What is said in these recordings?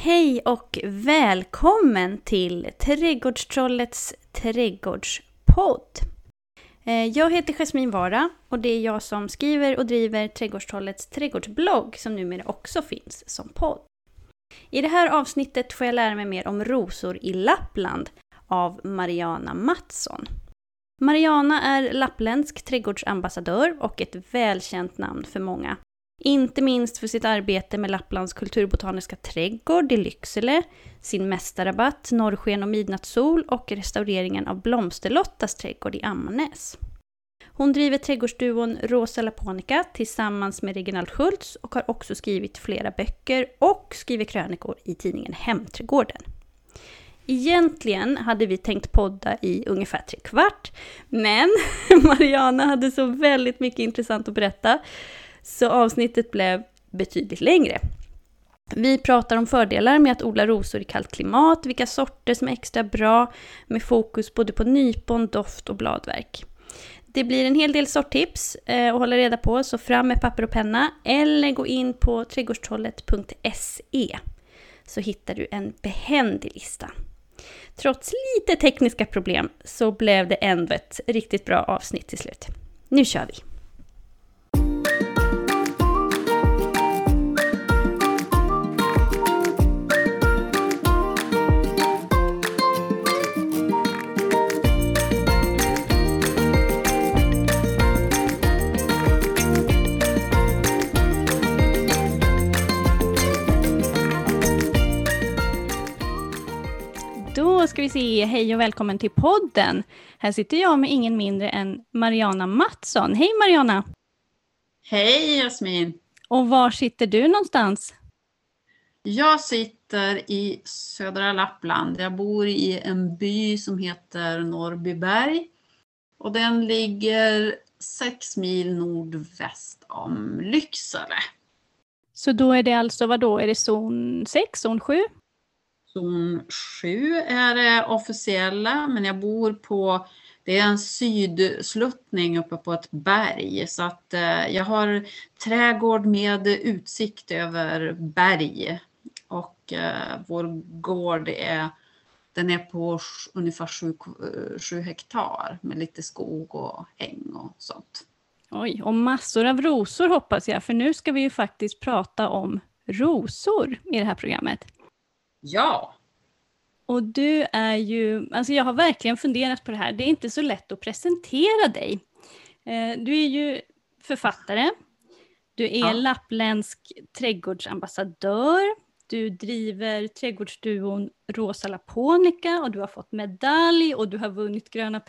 Hej och välkommen till Trädgårdstrollets trädgårdspodd. Eh, jag heter Jasmin Vara och det är jag som skriver och driver Trädgårdstrollets trädgårdsblogg som numera också finns som podd. I det här avsnittet får jag lära mig mer om rosor i Lappland av Mariana Mattsson. Mariana är lappländsk trädgårdsambassadör och ett välkänt namn för många. Inte minst för sitt arbete med Lapplands kulturbotaniska trädgård i Lycksele, sin mästarrabatt Norrsken och midnattssol och restaureringen av Blomsterlottas trädgård i Ammarnäs. Hon driver trädgårdsduon Rosa Laponica tillsammans med Reginald Schultz och har också skrivit flera böcker och skriver krönikor i tidningen Hemträdgården. Egentligen hade vi tänkt podda i ungefär tre kvart, men Mariana hade så väldigt mycket intressant att berätta så avsnittet blev betydligt längre. Vi pratar om fördelar med att odla rosor i kallt klimat, vilka sorter som är extra bra, med fokus både på nypon, doft och bladverk. Det blir en hel del sorttips eh, att hålla reda på, så fram med papper och penna eller gå in på trädgårdstrollet.se så hittar du en behändig lista. Trots lite tekniska problem så blev det ändå ett riktigt bra avsnitt till slut. Nu kör vi! Ska vi se, hej och välkommen till podden. Här sitter jag med ingen mindre än Mariana Mattsson. Hej Mariana! Hej Jasmin! Och var sitter du någonstans? Jag sitter i södra Lappland. Jag bor i en by som heter Norrbyberg. Och den ligger sex mil nordväst om Lycksele. Så då är det alltså, vad då är det zon 6, zon 7? Zon 7 är det officiella, men jag bor på, det är en sydsluttning uppe på ett berg, så att eh, jag har trädgård med utsikt över berg. Och eh, vår gård är, den är på ungefär 7, 7 eh, hektar med lite skog och äng och sånt. Oj, och massor av rosor hoppas jag, för nu ska vi ju faktiskt prata om rosor i det här programmet. Ja. Och du är ju, alltså jag har verkligen funderat på det här, det är inte så lätt att presentera dig. Eh, du är ju författare, du är ja. lappländsk trädgårdsambassadör, du driver trädgårdsduon Rosa Laponica och du har fått medalj och du har vunnit Gröna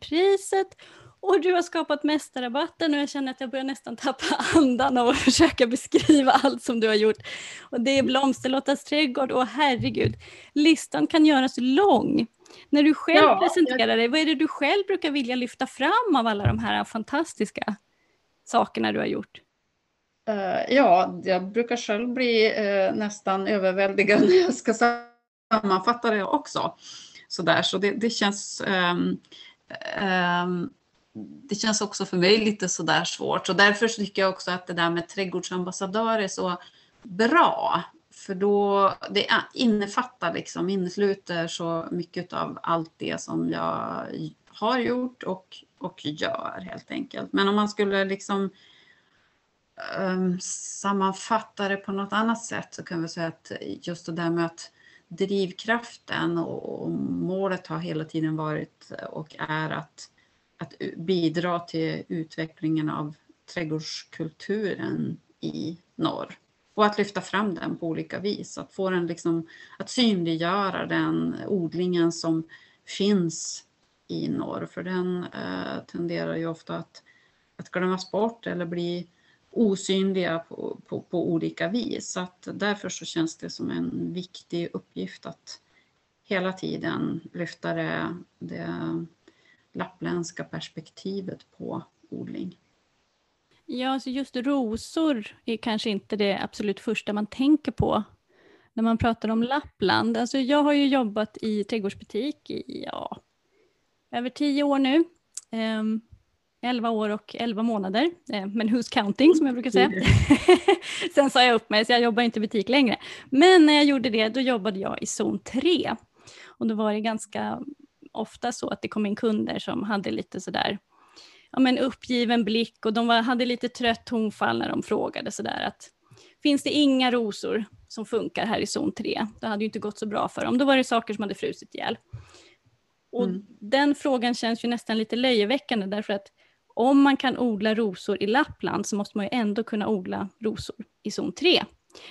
priset och du har skapat mästarrabatten och jag känner att jag börjar nästan tappa andan av att försöka beskriva allt som du har gjort. Och det är Blomsterlottas trädgård och herregud, listan kan göras lång. När du själv ja, presenterar dig, vad är det du själv brukar vilja lyfta fram av alla de här fantastiska sakerna du har gjort? Uh, ja, jag brukar själv bli uh, nästan överväldigad när jag ska sammanfatta det också. Så, där, så det, det känns um, um, det känns också för mig lite sådär svårt. Så därför tycker jag också att det där med trädgårdsambassadör är så bra. För då det innefattar liksom, innesluter så mycket av allt det som jag har gjort och, och gör helt enkelt. Men om man skulle liksom um, sammanfatta det på något annat sätt så kan vi säga att just det där med att drivkraften och, och målet har hela tiden varit och är att att bidra till utvecklingen av trädgårdskulturen i norr. Och att lyfta fram den på olika vis, att få den liksom, att synliggöra den odlingen som finns i norr, för den eh, tenderar ju ofta att, att glömmas bort eller bli osynliga på, på, på, olika vis. Så att därför så känns det som en viktig uppgift att hela tiden lyfta det, det lappländska perspektivet på odling. Ja, alltså just rosor är kanske inte det absolut första man tänker på när man pratar om Lappland. Alltså jag har ju jobbat i trädgårdsbutik i ja, över tio år nu. Ehm, um, 11 år och 11 månader, ehm, men who's counting som jag brukar säga. Sen sa jag upp mig så jag jobbar inte i butik längre. Men när jag gjorde det då jobbade jag i zon 3. Och då var det ganska ofta så att det kom in kunder som hade lite sådär ja, men uppgiven blick och de var, hade lite trött tonfall när de frågade sådär att finns det inga rosor som funkar här i zon 3? Det hade ju inte gått så bra för dem. Då var det saker som hade frusit ihjäl. Och mm. den frågan känns ju nästan lite löjeväckande därför att om man kan odla rosor i Lappland så måste man ju ändå kunna odla rosor i zon 3.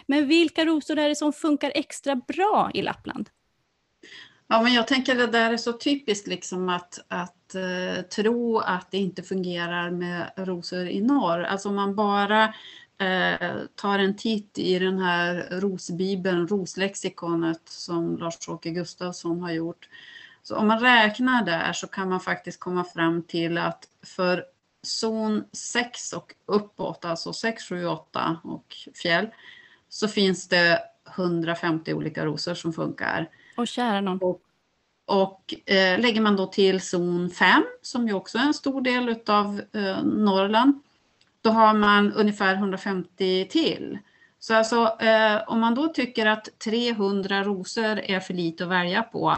Men vilka rosor är det som funkar extra bra i Lappland? Ja, men jag tänker det där är så typiskt liksom att, att eh, tro att det inte fungerar med rosor i norr. Alltså om man bara eh, tar en titt i den här rosbibeln, roslexikonet som Lars-Åke Gustafsson har gjort. Så om man räknar där så kan man faktiskt komma fram till att för zon 6 och uppåt, alltså 6, 7, 8 och fjäll, så finns det 150 olika rosor som funkar. Och kära någon. Och, och eh, lägger man då till zon 5, som ju också är en stor del av eh, Norrland, då har man ungefär 150 till. Så alltså, eh, om man då tycker att 300 rosor är för lite att välja på,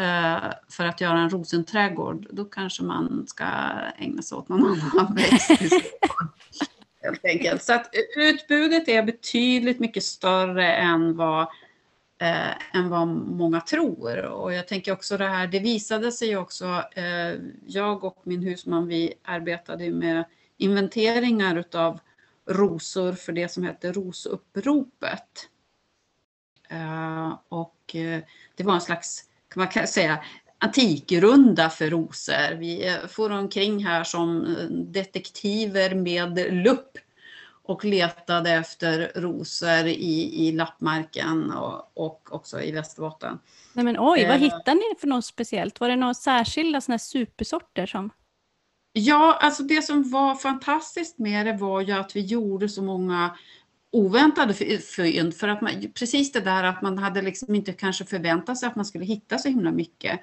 Eh, för att göra en rosenträdgård, då kanske man ska ägna sig åt någon annan växt. helt enkelt. Så att eh, utbudet är betydligt mycket större än vad, eh, än vad många tror. Och jag tänker också det här, det visade sig också, eh, jag och min husman, vi arbetade med inventeringar utav rosor för det som hette Rosuppropet. Eh, och eh, det var en slags kan man säga, antikrunda för rosor. Vi eh, får omkring här som eh, detektiver med lupp och letade efter rosor i, i lappmarken och, och också i Västerbotten. Nej men oj, vad eh. hittade ni för något speciellt? Var det några särskilda såna supersorter som? Ja, alltså det som var fantastiskt med det var ju att vi gjorde så många oväntade fynd. För att man, precis det där att man hade liksom inte kanske förväntat sig att man skulle hitta så himla mycket.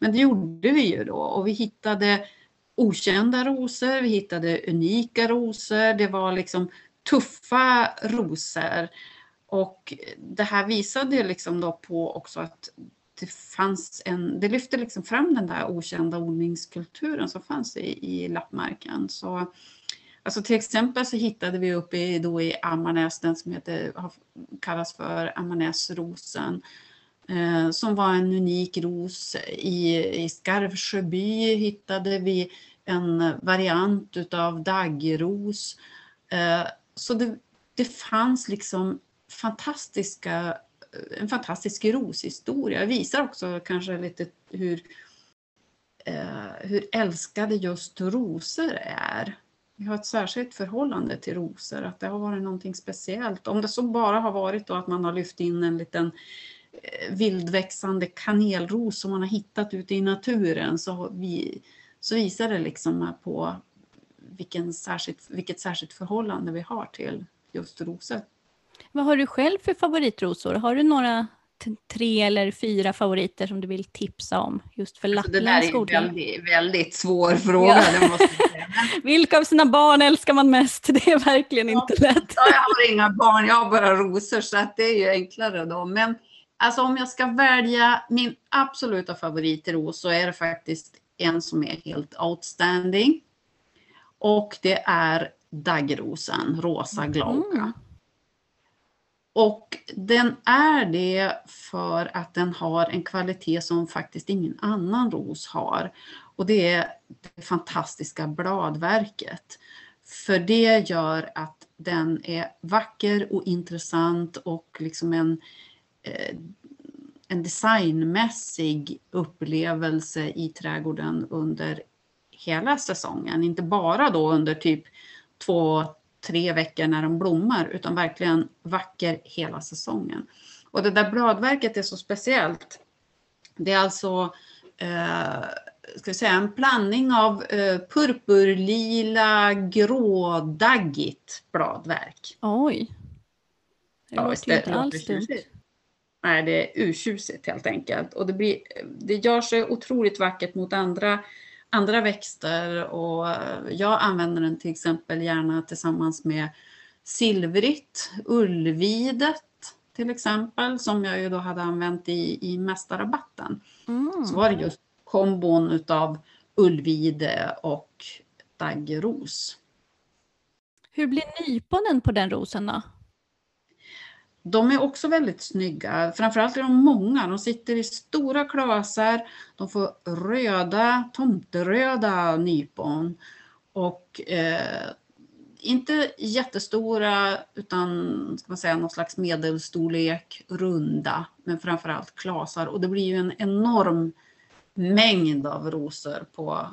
Men det gjorde vi ju då och vi hittade okända rosor, vi hittade unika rosor, det var liksom tuffa rosor. Och det här visade liksom då på också att det fanns en, det lyfte liksom fram den där okända odlingskulturen som fanns i, i lappmarken. Så Alltså till exempel så hittade vi uppe i, då i Ammarnäs den som heter, kallas för Ammarnäsrosen. Eh, som var en unik ros. I, i Skarvsjöby hittade vi en variant utav daggros. Eh, så det, det fanns liksom fantastiska, eh, en fantastisk roshistoria. Det visar också kanske lite hur, eh, hur älskade just rosor är vi har ett särskilt förhållande till rosor, att det har varit någonting speciellt. Om det så bara har varit då att man har lyft in en liten eh, vildväxande kanelros som man har hittat ute i naturen så, vi, så visar det liksom på vilken särskilt, vilket särskilt förhållande vi har till just rosor. Vad har du själv för favoritrosor? Har du några tre eller fyra favoriter som du vill tipsa om just för alltså, lappländsk odling? Det där är en väldigt, väldigt svår fråga. Ja. Vilka av sina barn älskar man mest? Det är verkligen ja. inte lätt. Ja, jag har inga barn, jag har bara rosor så att det är ju enklare då. Men alltså, om jag ska välja min absoluta favoritros så är det faktiskt en som är helt outstanding. Och det är daggrosen, rosa glauca. Mm. Och den är det för att den har en kvalitet som faktiskt ingen annan ros har. Och det är det fantastiska bladverket. För det gör att den är vacker och intressant och liksom en, eh, en designmässig upplevelse i trädgården under hela säsongen. Inte bara då under typ två, tre veckor när de blommar utan verkligen vacker hela säsongen. Och det där bladverket är så speciellt. Det är alltså eh, ska säga, en blandning av eh, purpurlila, grådaggigt bladverk. Oj. Det ja, låter ju inte alls dumt. Nej, det är urtjusigt helt enkelt. Och det, blir, det gör sig otroligt vackert mot andra andra växter och jag använder den till exempel gärna tillsammans med silvrigt, ullvidet till exempel, som jag ju då hade använt i, i mästarrabatten. Mm. Så var det just kombon utav ullvide och daggros. Hur blir nyponen på den rosen då? De är också väldigt snygga. Framförallt är de många. De sitter i stora klasar. De får röda, tomteröda nypon. Och eh, inte jättestora utan ska man säga någon slags medelstorlek, runda. Men framförallt klasar. Och det blir ju en enorm mängd av rosor på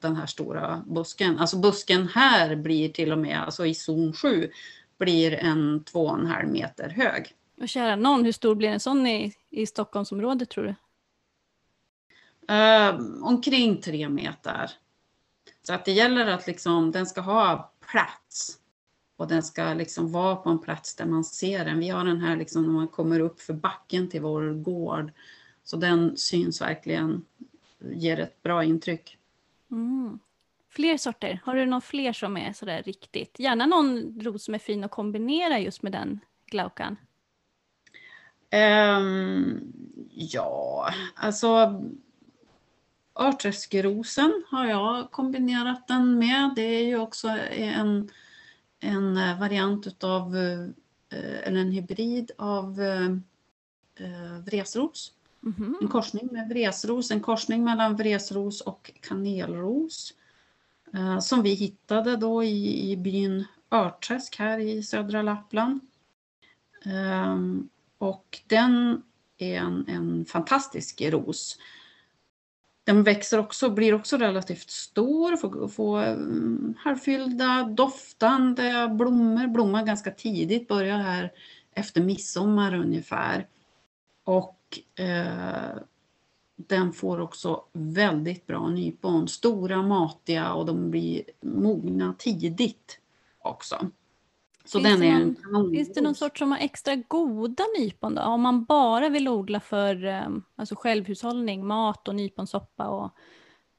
den här stora busken. Alltså busken här blir till och med, alltså i zon 7, blir en två och en halv meter hög. Och kära någon, hur stor blir en sån i, i Stockholmsområdet tror du? Uh, omkring tre meter. Så att det gäller att liksom, den ska ha plats. Och den ska liksom vara på en plats där man ser den. Vi har den här liksom när man kommer upp för backen till vår gård. Så den syns verkligen, ger ett bra intryck. Mm. Fler sorter, har du någon fler som är sådär riktigt? Gärna någon ros som är fin att kombinera just med den glaukan. Um, ja, alltså örträskrosen har jag kombinerat den med. Det är ju också en, en variant utav, eh, eller en hybrid av eh, vresros. Mm -hmm. En korsning med vresros, en korsning mellan vresros och kanelros. Eh, som vi hittade då i, i byn Örträsk här i södra Lappland. Ehm, och den är en, en fantastisk ros. Den växer också, blir också relativt stor, får, får mm, halvfyllda, doftande blommor. Blommar ganska tidigt, börjar här efter midsommar ungefär. Och eh, den får också väldigt bra nypon. Stora, matiga och de blir mogna tidigt också. Så finns, det någon, finns det någon sort som har extra goda nypon då? Om man bara vill odla för um, alltså självhushållning, mat och nyponsoppa och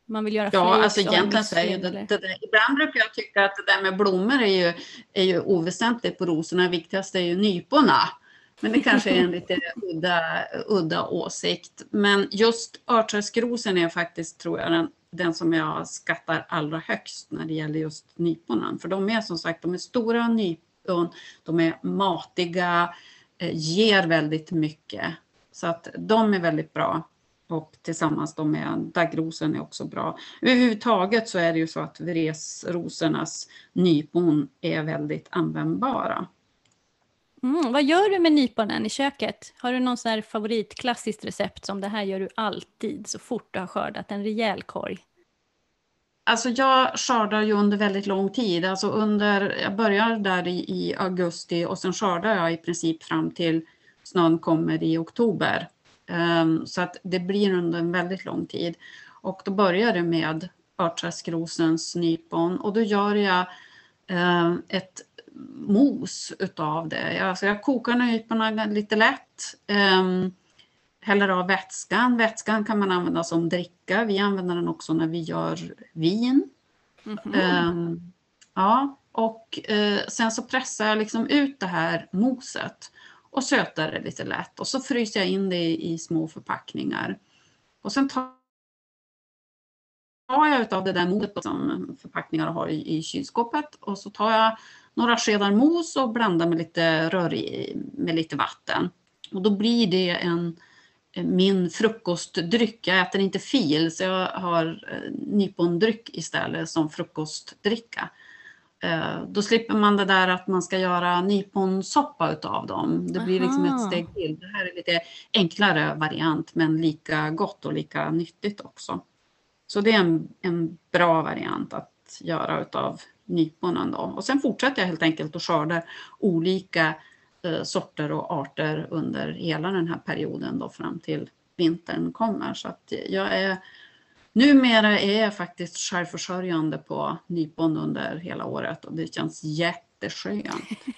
man vill göra Ja, alltså egentligen så är ju det, det, det, ibland brukar jag tycka att det där med blommor är ju, är ju oväsentligt på rosorna. Viktigast är ju nyporna. Men det kanske är en lite udda, udda åsikt. Men just örträskrosen är faktiskt, tror jag, den, den som jag skattar allra högst när det gäller just nyponen. För de är som sagt, de är stora nypon, de är matiga, eh, ger väldigt mycket. Så att de är väldigt bra. Och tillsammans de med daggrosen är också bra. Överhuvudtaget så är det ju så att vresrosornas nypon är väldigt användbara. Mm, vad gör du med nyponen i köket? Har du någon sån här favoritklassiskt recept som det här gör du alltid så fort du har skördat en rejäl korg? Alltså jag skördar ju under väldigt lång tid. Alltså under, jag börjar där i, i augusti och sen skördar jag i princip fram till snön kommer i oktober. Um, så att det blir under en väldigt lång tid. Och då börjar det med örtträskrosens nypon och då gör jag um, ett mos utav det. Alltså jag kokar nyporna lite lätt. Um, häller av vätskan. Vätskan kan man använda som dricka. Vi använder den också när vi gör vin. Mm -hmm. um, ja, och uh, sen så pressar jag liksom ut det här moset och sötar det lite lätt och så fryser jag in det i, i små förpackningar. Och sen tar jag utav det där moset som förpackningar har i, i kylskåpet och så tar jag några skedar mos och blandar med lite rör i, med lite vatten. Och då blir det en, min frukostdryck. Jag äter inte fil så jag har eh, nypondryck istället som frukostdricka. Eh, då slipper man det där att man ska göra nyponsoppa utav dem. Det blir liksom ett steg till. Det här är lite enklare variant men lika gott och lika nyttigt också. Så det är en, en bra variant att göra utav nyponen. Då. Och sen fortsätter jag helt enkelt att skörda olika eh, sorter och arter under hela den här perioden då fram till vintern kommer. Så att jag är, numera är jag faktiskt självförsörjande på nypon under hela året och det känns jätteskönt.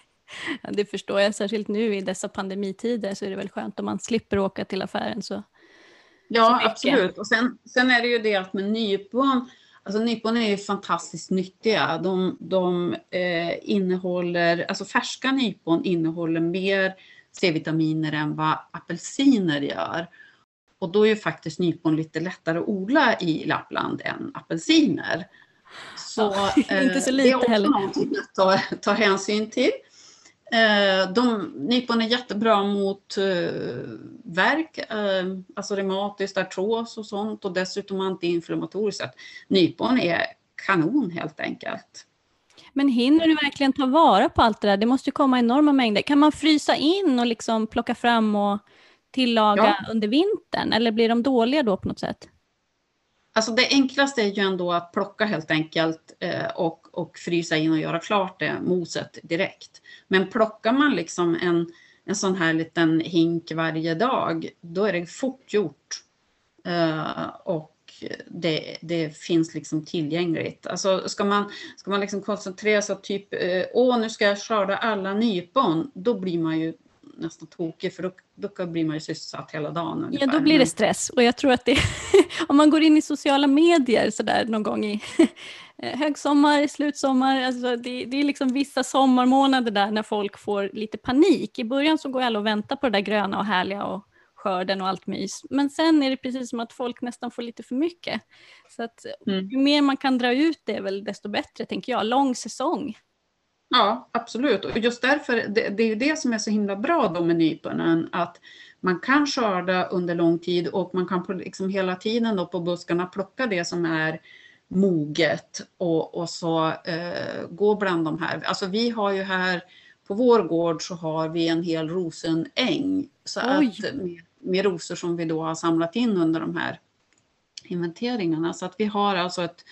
Ja, det förstår jag, särskilt nu i dessa pandemitider så är det väl skönt om man slipper åka till affären så Ja, så absolut. Och sen, sen är det ju det att med nypon Alltså nypon är ju fantastiskt nyttiga. De, de eh, innehåller, alltså färska nypon innehåller mer C-vitaminer än vad apelsiner gör. Och då är ju faktiskt nypon lite lättare att odla i Lappland än apelsiner. Så, ja, inte så lite eh, det är också heller. någonting att ta, ta hänsyn till. Eh, de, nypon är jättebra mot eh, värk, eh, alltså reumatiskt artros och sånt och dessutom antiinflammatoriskt. Nypon är kanon helt enkelt. Men hinner du verkligen ta vara på allt det där? Det måste ju komma enorma mängder. Kan man frysa in och liksom plocka fram och tillaga ja. under vintern eller blir de dåliga då på något sätt? Alltså det enklaste är ju ändå att plocka helt enkelt eh, och, och frysa in och göra klart det moset direkt. Men plockar man liksom en, en sån här liten hink varje dag, då är det fort gjort. Eh, och det, det, finns liksom tillgängligt. Alltså ska man, ska man liksom koncentrera sig typ, eh, åh nu ska jag skörda alla nypon, då blir man ju nästan tokig för då, då blir man ju sysselsatt hela dagen. Ungefär. Ja, då blir det stress och jag tror att det, om man går in i sociala medier sådär någon gång i Eh, högsommar, slutsommar, alltså det, det, är liksom vissa sommarmånader där när folk får lite panik. I början så går alla och väntar på det där gröna och härliga och skörden och allt mys. Men sen är det precis som att folk nästan får lite för mycket. Så att mm. ju mer man kan dra ut det väl desto bättre tänker jag. Lång säsong. Ja, absolut. Och just därför, det, det är ju det som är så himla bra då med nyponen, att man kan skörda under lång tid och man kan liksom hela tiden då på buskarna plocka det som är moget och, och så eh, gå bland de här. Alltså vi har ju här på vår gård så har vi en hel rosenäng så att, med, med rosor som vi då har samlat in under de här inventeringarna. Så att vi har alltså ett,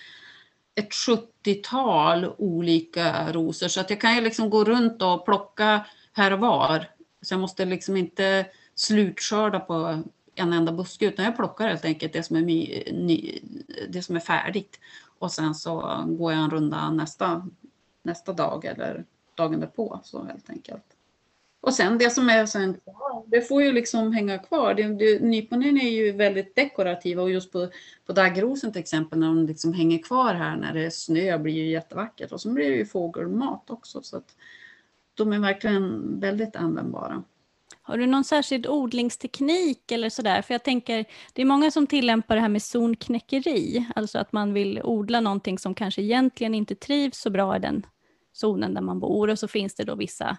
ett 70-tal olika rosor så att jag kan ju liksom gå runt och plocka här och var. Så jag måste liksom inte slutskörda på en enda buske utan jag plockar helt enkelt det som är, ny, det som är färdigt. Och sen så går jag en runda nästa, nästa dag eller dagen därpå så helt enkelt. Och sen det som är sen det får ju liksom hänga kvar. Det, det, nyponen är ju väldigt dekorativa och just på, på daggrosen till exempel när de liksom hänger kvar här när det är snö blir ju jättevackert och så blir det ju fågelmat också så att de är verkligen väldigt användbara. Har du någon särskild odlingsteknik eller sådär? För jag tänker, det är många som tillämpar det här med zonknäckeri, alltså att man vill odla någonting som kanske egentligen inte trivs så bra i den zonen där man bor och så finns det då vissa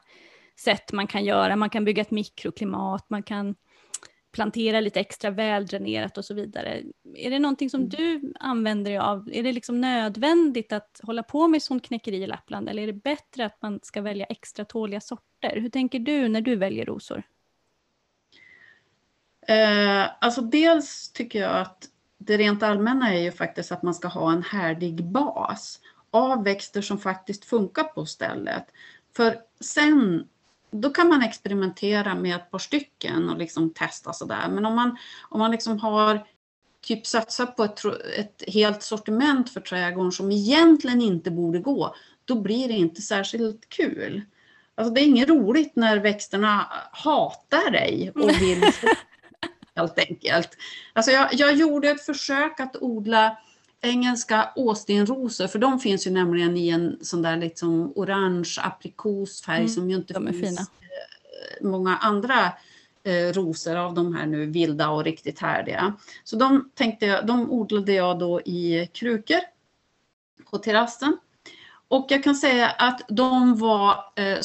sätt man kan göra. Man kan bygga ett mikroklimat, man kan plantera lite extra väldränerat och så vidare. Är det någonting som mm. du använder dig av? Är det liksom nödvändigt att hålla på med sånt knäckeri i Lappland eller är det bättre att man ska välja extra tåliga sorter? Hur tänker du när du väljer rosor? Eh, alltså dels tycker jag att det rent allmänna är ju faktiskt att man ska ha en härdig bas av växter som faktiskt funkar på stället. För sen, då kan man experimentera med ett par stycken och liksom testa sådär. Men om man, om man liksom har typ satsat på ett, ett helt sortiment för trädgården som egentligen inte borde gå, då blir det inte särskilt kul. Alltså det är inget roligt när växterna hatar dig och vill helt enkelt. Alltså jag, jag gjorde ett försök att odla engelska åstinrosor, för de finns ju nämligen i en sån där liksom orange aprikosfärg mm, som ju inte finns fina. Eh, många andra eh, rosor av de här nu vilda och riktigt härdiga. Så de, tänkte jag, de odlade jag då i krukor på terrassen. Och jag kan säga att de var eh,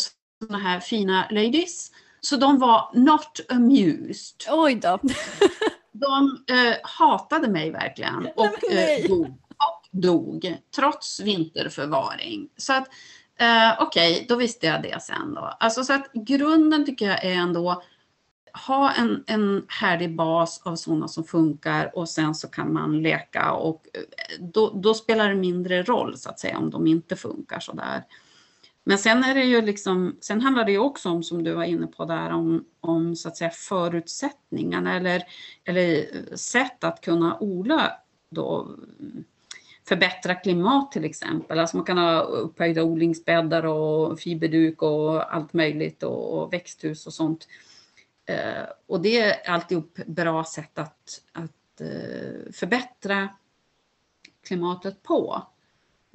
såna här fina ladies så de var not amused. Oj då. de eh, hatade mig verkligen och, eh, dog, och dog trots vinterförvaring. Så att eh, okej, okay, då visste jag det sen då. Alltså så att grunden tycker jag är ändå ha en, en härlig bas av sådana som funkar och sen så kan man leka och eh, då, då spelar det mindre roll så att säga om de inte funkar sådär. Men sen är det ju liksom, sen handlar det ju också om, som du var inne på där, om, om så att säga förutsättningarna eller, eller eh, sätt att kunna odla då förbättra klimat till exempel. Alltså man kan ha upphöjda odlingsbäddar och fiberduk och allt möjligt och, och växthus och sånt. Eh, och det är alltihop bra sätt att, att eh, förbättra klimatet på.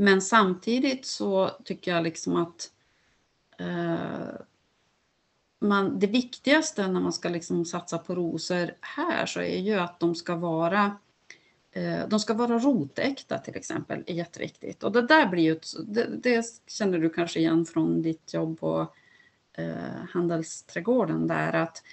Men samtidigt så tycker jag liksom att eh, man, det viktigaste när man ska liksom satsa på rosor här så är ju att de ska vara eh, de ska vara rotäkta till exempel, är jätteviktigt. Och det där blir ju, det, det känner du kanske igen från ditt jobb på eh, Handelsträdgården där att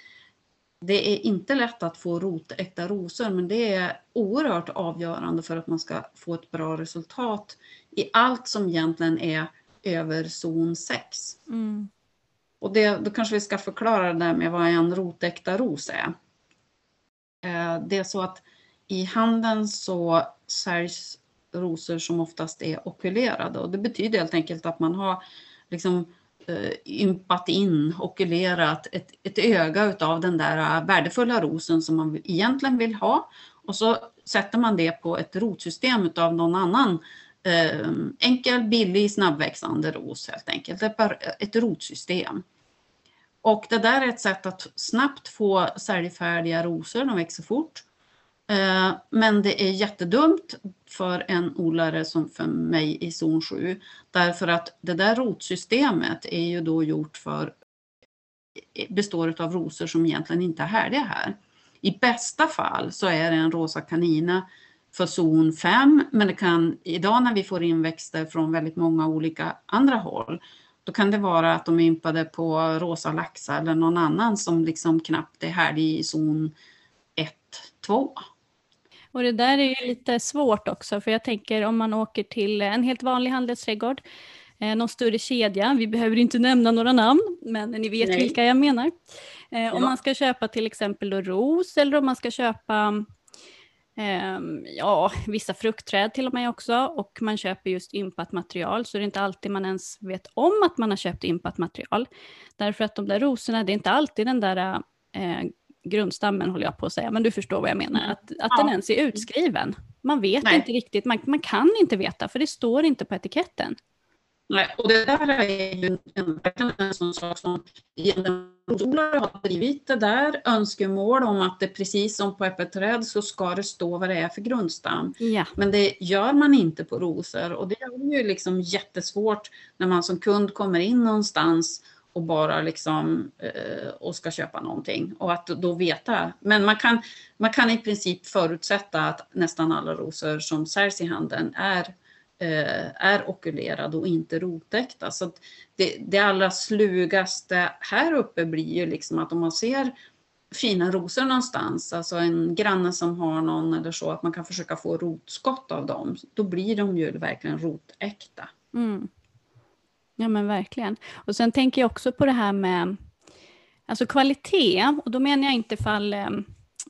det är inte lätt att få rotäkta rosor men det är oerhört avgörande för att man ska få ett bra resultat i allt som egentligen är över zon 6. Mm. Och det, då kanske vi ska förklara det där med vad en rotäkta ros är. Eh, det är så att i handeln så säljs rosor som oftast är okulerade och det betyder helt enkelt att man har liksom eh, ympat in, okulerat ett, ett öga utav den där värdefulla rosen som man egentligen vill ha och så sätter man det på ett rotsystem utav någon annan eh, Ehm, enkel, billig, snabbväxande ros helt enkelt. Ett, ett rotsystem. Och det där är ett sätt att snabbt få säljfärdiga rosor, de växer fort. Ehm, men det är jättedumt för en odlare som för mig i zon 7 därför att det där rotsystemet är ju då gjort för består av rosor som egentligen inte är härdiga här. I bästa fall så är det en rosa kanina för zon 5 men det kan idag när vi får in växter från väldigt många olika andra håll då kan det vara att de är ympade på rosa laxa eller någon annan som liksom knappt är härdig i zon 1, 2. Och det där är ju lite svårt också, för jag tänker om man åker till en helt vanlig handelsträdgård, eh, någon större kedja, vi behöver inte nämna några namn, men ni vet Nej. vilka jag menar. Eh, ja. Om man ska köpa till exempel ros eller om man ska köpa ja, vissa fruktträd till och med också och man köper just ympat material så det är inte alltid man ens vet om att man har köpt ympat material. Därför att de där rosorna, det är inte alltid den där eh, grundstammen håller jag på att säga, men du förstår vad jag menar, mm. att, att ja. den ens är utskriven. Man vet Nej. inte riktigt, man, man kan inte veta för det står inte på etiketten. Nej, och det där är ju en, en sån sak som odlare har drivit det där önskemål om att det precis som på äppelträd så ska det stå vad det är för grundstam. Ja. Men det gör man inte på rosor och det är ju liksom jättesvårt när man som kund kommer in någonstans och bara liksom eh, och ska köpa någonting och att då veta. Men man kan, man kan i princip förutsätta att nästan alla rosor som säljs i handeln är Eh, är okulerade och inte rotäkta. Så det, det allra slugaste här uppe blir ju liksom att om man ser fina rosor någonstans, alltså en granne som har någon eller så, att man kan försöka få rotskott av dem, då blir de ju verkligen rotäkta. Mm. Ja men verkligen. Och sen tänker jag också på det här med alltså kvalitet, och då menar jag inte ifall, eh,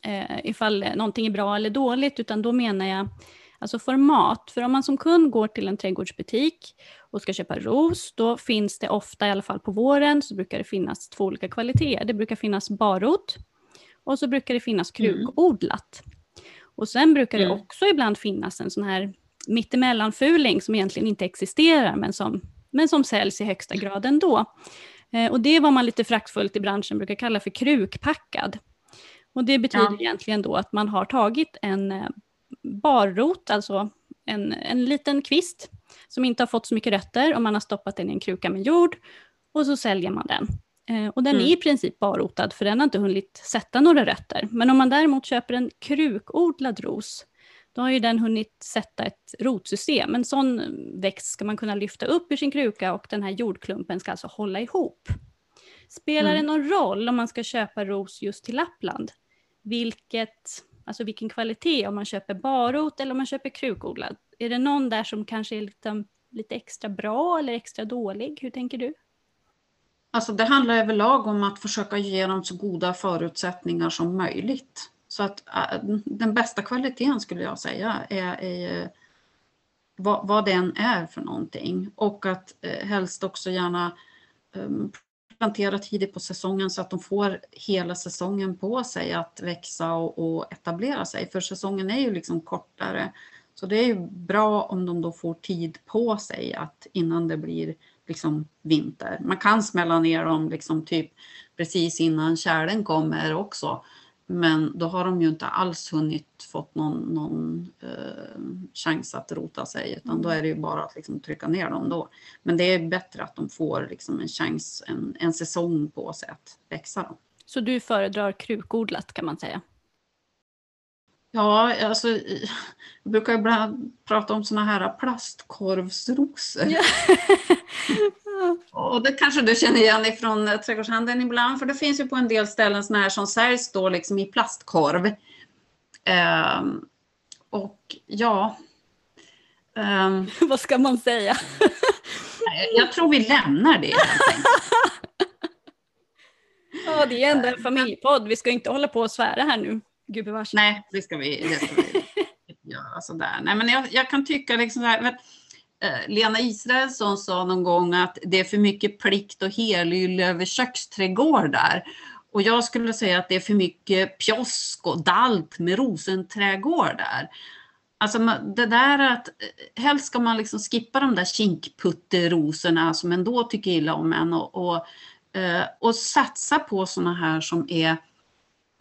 eh ifall någonting är bra eller dåligt, utan då menar jag alltså format. För om man som kund går till en trädgårdsbutik och ska köpa ros, då finns det ofta, i alla fall på våren, så brukar det finnas två olika kvaliteter. Det brukar finnas barrot och så brukar det finnas krukodlat. Mm. Och sen brukar det mm. också ibland finnas en sån här mittemellanfuling som egentligen inte existerar, men som men som säljs i högsta grad ändå. Eh, och det är vad man lite fraktfullt i branschen brukar kalla för krukpackad. Och det betyder ja. egentligen då att man har tagit en eh, barrot, alltså en, en liten kvist som inte har fått så mycket rötter och man har stoppat den i en kruka med jord och så säljer man den. Eh, och den mm. är i princip barrotad för den har inte hunnit sätta några rötter. Men om man däremot köper en krukodlad ros då har ju den hunnit sätta ett rotsystem. En sån växt ska man kunna lyfta upp ur sin kruka och den här jordklumpen ska alltså hålla ihop. Spelar mm. det någon roll om man ska köpa ros just till Lappland? Vilket, alltså vilken kvalitet, om man köper barrot eller om man köper krukodlad? Är det någon där som kanske är lite, lite extra bra eller extra dålig? Hur tänker du? Alltså det handlar överlag om att försöka ge dem så goda förutsättningar som möjligt. Så att äh, den bästa kvaliteten skulle jag säga är, är eh, vad, vad den är för någonting och att eh, helst också gärna um, plantera tidigt på säsongen så att de får hela säsongen på sig att växa och, och, etablera sig. För säsongen är ju liksom kortare. Så det är ju bra om de då får tid på sig att innan det blir liksom vinter. Man kan smälla ner dem liksom typ precis innan kärlen kommer också. Men då har de ju inte alls hunnit fått någon, någon eh, chans att rota sig utan mm. då är det ju bara att liksom trycka ner dem då. Men det är bättre att de får liksom en chans, en, en säsong på sig att växa. Då. Så du föredrar krukodlat kan man säga? Ja, alltså, jag brukar ibland prata om såna här plastkorvsrosor. Ja. och det kanske du känner igen ifrån eh, trädgårdshandeln ibland, för det finns ju på en del ställen såna här som säljs då liksom i plastkorv. Um, och ja... Um, Vad ska man säga? jag tror vi lämnar det Ja, det är ändå en familjepodd. Vi ska inte hålla på och svära här nu. Gubevars. Nej, det ska vi, det ska vi göra sådär. Nej, men jag, jag kan tycka liksom så här, eh, Eh, Lena Israelsson sa någon gång att det är för mycket plikt och helylle över köksträdgårdar. Och jag skulle säga att det är för mycket pjosk och dalt med rosenträdgårdar. Alltså det där att eh, helst ska man liksom skippa de där kinkputterosorna som ändå tycker illa om en och, och, eh, och satsa på sådana här som är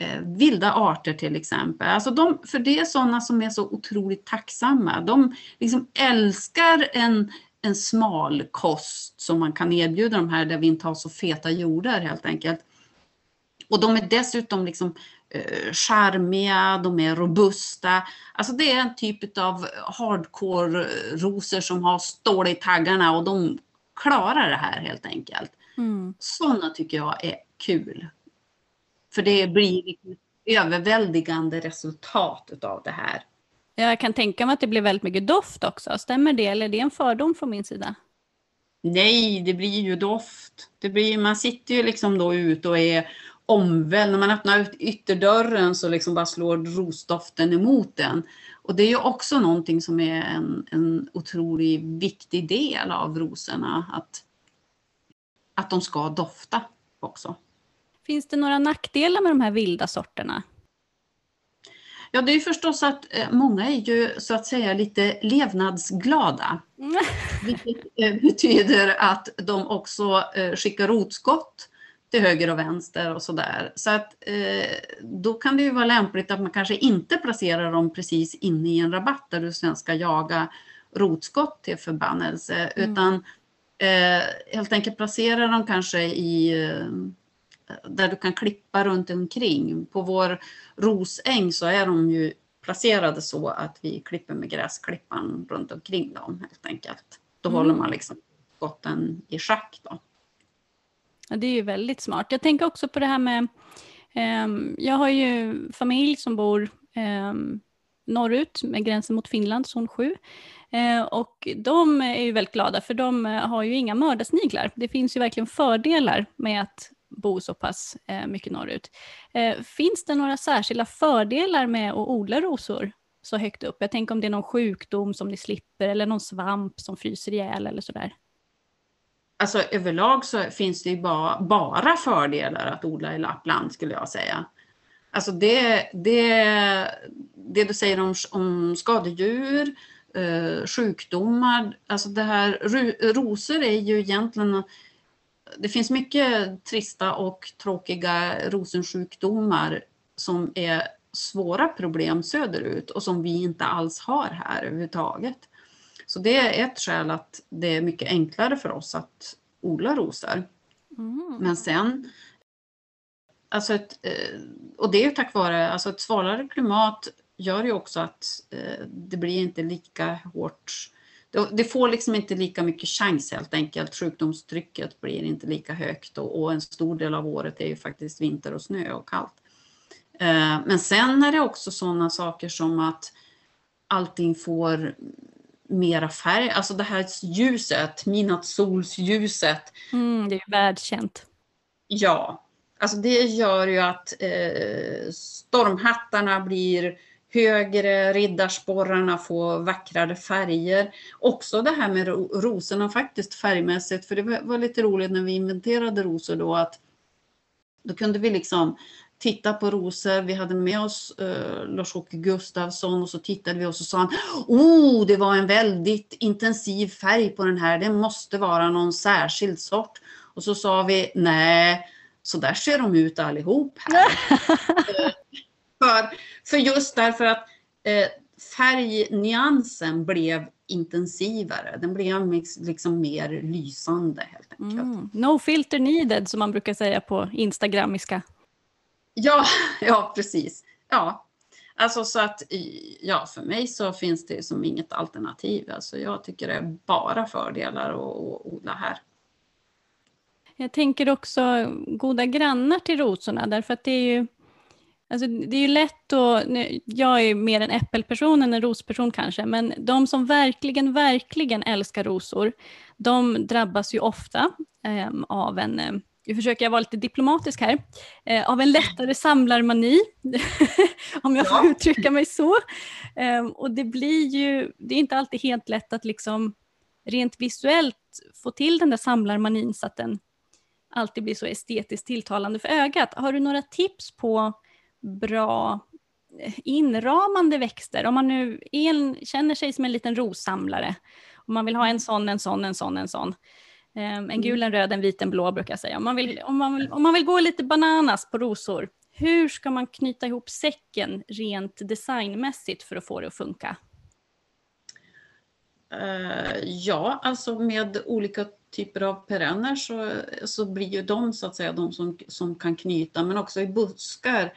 eh, vilda arter till exempel. Alltså de, för det är sådana som är så otroligt tacksamma. De liksom älskar en, en smal kost som man kan erbjuda de här där vi inte har så feta jordar helt enkelt. Och de är dessutom liksom eh, charmiga, de är robusta. Alltså det är en typ av hardcore-rosor som har stål i taggarna och de klarar det här helt enkelt. Mm. Sådana tycker jag är kul. För det blir liksom överväldigande resultat av det här. Jag kan tänka mig att det blir väldigt mycket doft också. Stämmer det eller är det en fördom från min sida? Nej, det blir ju doft. Det blir, man sitter ju liksom då ute och är omvänd. När man öppnar ut ytterdörren så liksom bara slår rosdoften emot den. Och det är ju också någonting som är en, en otroligt viktig del av rosorna. Att, att de ska dofta också. Finns det några nackdelar med de här vilda sorterna? Ja, det är förstås att eh, många är ju så att säga lite levnadsglada. Vilket eh, betyder att de också eh, skickar rotskott till höger och vänster och sådär. Så att då kan det ju vara lämpligt att man kanske inte placerar dem precis inne i en rabatt där du sen ska jaga rotskott till förbannelse. Mm. Utan helt enkelt placera dem kanske i där du kan klippa runt omkring. På vår rosäng så är de ju placerade så att vi klipper med gräsklippan runt omkring dem helt enkelt. Då mm. håller man liksom skotten i schack då. Ja, det är ju väldigt smart. Jag tänker också på det här med, eh, jag har ju familj som bor eh, norrut med gränsen mot Finland, zon 7. Eh, och de är ju väldigt glada för de har ju inga mördarsniglar. Det finns ju verkligen fördelar med att bo så pass eh, mycket norrut. Eh, finns det några särskilda fördelar med att odla rosor så högt upp? Jag tänker om det är någon sjukdom som ni slipper eller någon svamp som fryser ihjäl eller sådär. Alltså överlag så finns det ju bara, bara fördelar att odla i Lappland skulle jag säga. Alltså det, det, det du säger om, om skadedjur, eh, sjukdomar, alltså det här, rosor är ju egentligen det finns mycket trista och tråkiga rosensjukdomar som är svåra problem söderut och som vi inte alls har här överhuvudtaget. Så det är ett skäl att det är mycket enklare för oss att odla rosor. Mm. Men sen, alltså ett, eh, och det är tack vare, alltså ett svalare klimat gör ju också att eh, det blir inte lika hårt det får liksom inte lika mycket chans helt enkelt. Sjukdomstrycket blir inte lika högt och, och en stor del av året är ju faktiskt vinter och snö och kallt. Eh, men sen är det också sådana saker som att allting får mera färg, alltså det här ljuset, midnattssolsljuset. Mm, det är ju världskänt. Ja, alltså det gör ju att eh, stormhattarna blir högre, riddarsporrarna får vackrare färger. Också det här med rosorna faktiskt färgmässigt, för det var lite roligt när vi inventerade rosor då att då kunde vi liksom titta på rosor. Vi hade med oss eh, Lars-Åke Gustafsson och så tittade vi och så sa han Oh, det var en väldigt intensiv färg på den här. Det måste vara någon särskild sort. Och så sa vi nej, så där ser de ut allihop här. För just därför att eh, färgnyansen blev intensivare. Den blev liksom mer lysande helt enkelt. Mm. No filter needed som man brukar säga på instagramiska. Ja, ja precis. Ja, alltså så att ja, för mig så finns det som inget alternativ. Alltså jag tycker det är bara fördelar att odla här. Jag tänker också goda grannar till rosorna därför att det är ju Alltså, det är ju lätt att, jag är mer en äppelperson än en rosperson kanske, men de som verkligen, verkligen älskar rosor, de drabbas ju ofta eh, av en, eh, nu försöker jag vara lite diplomatisk här, eh, av en lättare samlarmani, om jag får uttrycka mig så. Eh, och det blir ju, det är inte alltid helt lätt att liksom rent visuellt få till den där samlarmanin så att den alltid blir så estetiskt tilltalande för ögat. Har du några tips på bra inramande växter. Om man nu en, känner sig som en liten rossamlare, om man vill ha en sån, en sån, en sån, en sån. Ehm, en gul, en röd, en vit, en blå brukar jag säga. Om man, vill, om, man vill, om man vill gå lite bananas på rosor, hur ska man knyta ihop säcken rent designmässigt för att få det att funka? Uh, ja, alltså med olika typer av perenner så, så blir ju de så att säga de som, som kan knyta, men också i buskar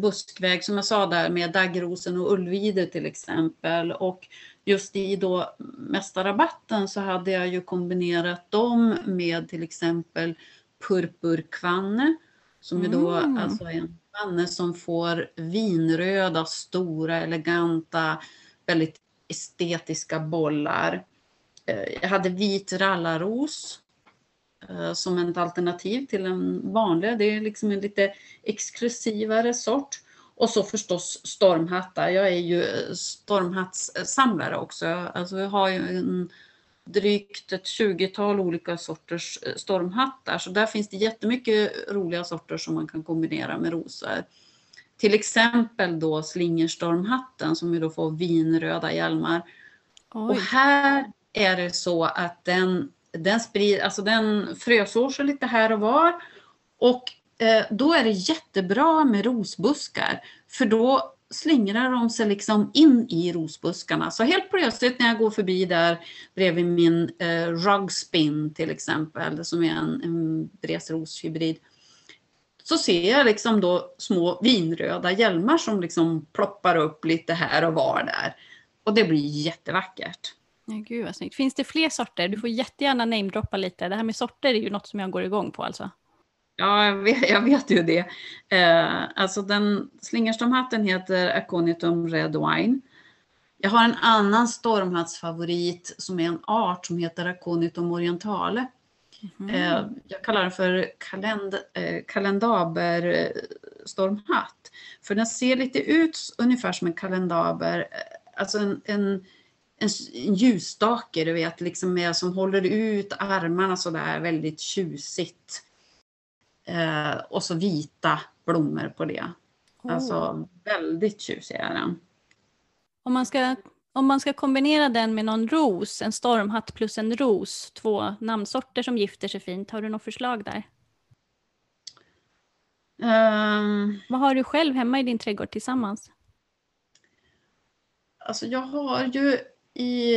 buskväg som jag sa där med daggrosen och ullvide till exempel. Och just i då mästarrabatten så hade jag ju kombinerat dem med till exempel purpurkvanne som mm. är då alltså en kvanne som får vinröda, stora, eleganta, väldigt estetiska bollar. Eh, jag hade vit rallaros Eh, som ett alternativ till en vanlig. Det är liksom en lite exklusivare sort. Och så förstås stormhattar. Jag är ju stormhattssamlare också. Alltså jag har ju en, drygt ett 20-tal olika sorters eh, stormhattar. Så där finns det jättemycket roliga sorter som man kan kombinera med rosor. Till exempel då slingerstormhatten som ju då får vinröda hjälmar. Oj. Och här är det så att den den, sprid, alltså den frösår sig lite här och var. Och eh, då är det jättebra med rosbuskar. För då slingrar de sig liksom in i rosbuskarna. Så helt plötsligt när jag går förbi där bredvid min eh, rugspin till exempel, som är en, en bresroshybrid, så ser jag liksom då små vinröda hjälmar som liksom ploppar upp lite här och var där. Och det blir jättevackert. Ja, gud vad snyggt. Finns det fler sorter? Du får jättegärna namedroppa lite. Det här med sorter är ju något som jag går igång på alltså. Ja, jag vet, jag vet ju det. Eh, alltså den slingerstormhatten heter Aconitum Red Wine. Jag har en annan stormhattsfavorit som är en art som heter Aconitum Orientale. Mm. Eh, jag kallar den för kalend, eh, kalendaber stormhatt. För den ser lite ut ungefär som en kalendaber, eh, alltså en, en en, en ljusstake, du vet, liksom med, som håller ut armarna så där väldigt tjusigt. Eh, och så vita blommor på det. Oh. Alltså väldigt tjusig är den. Om man, ska, om man ska kombinera den med någon ros, en stormhatt plus en ros, två namnsorter som gifter sig fint, har du något förslag där? Um, Vad har du själv hemma i din trädgård tillsammans? Alltså jag har ju i,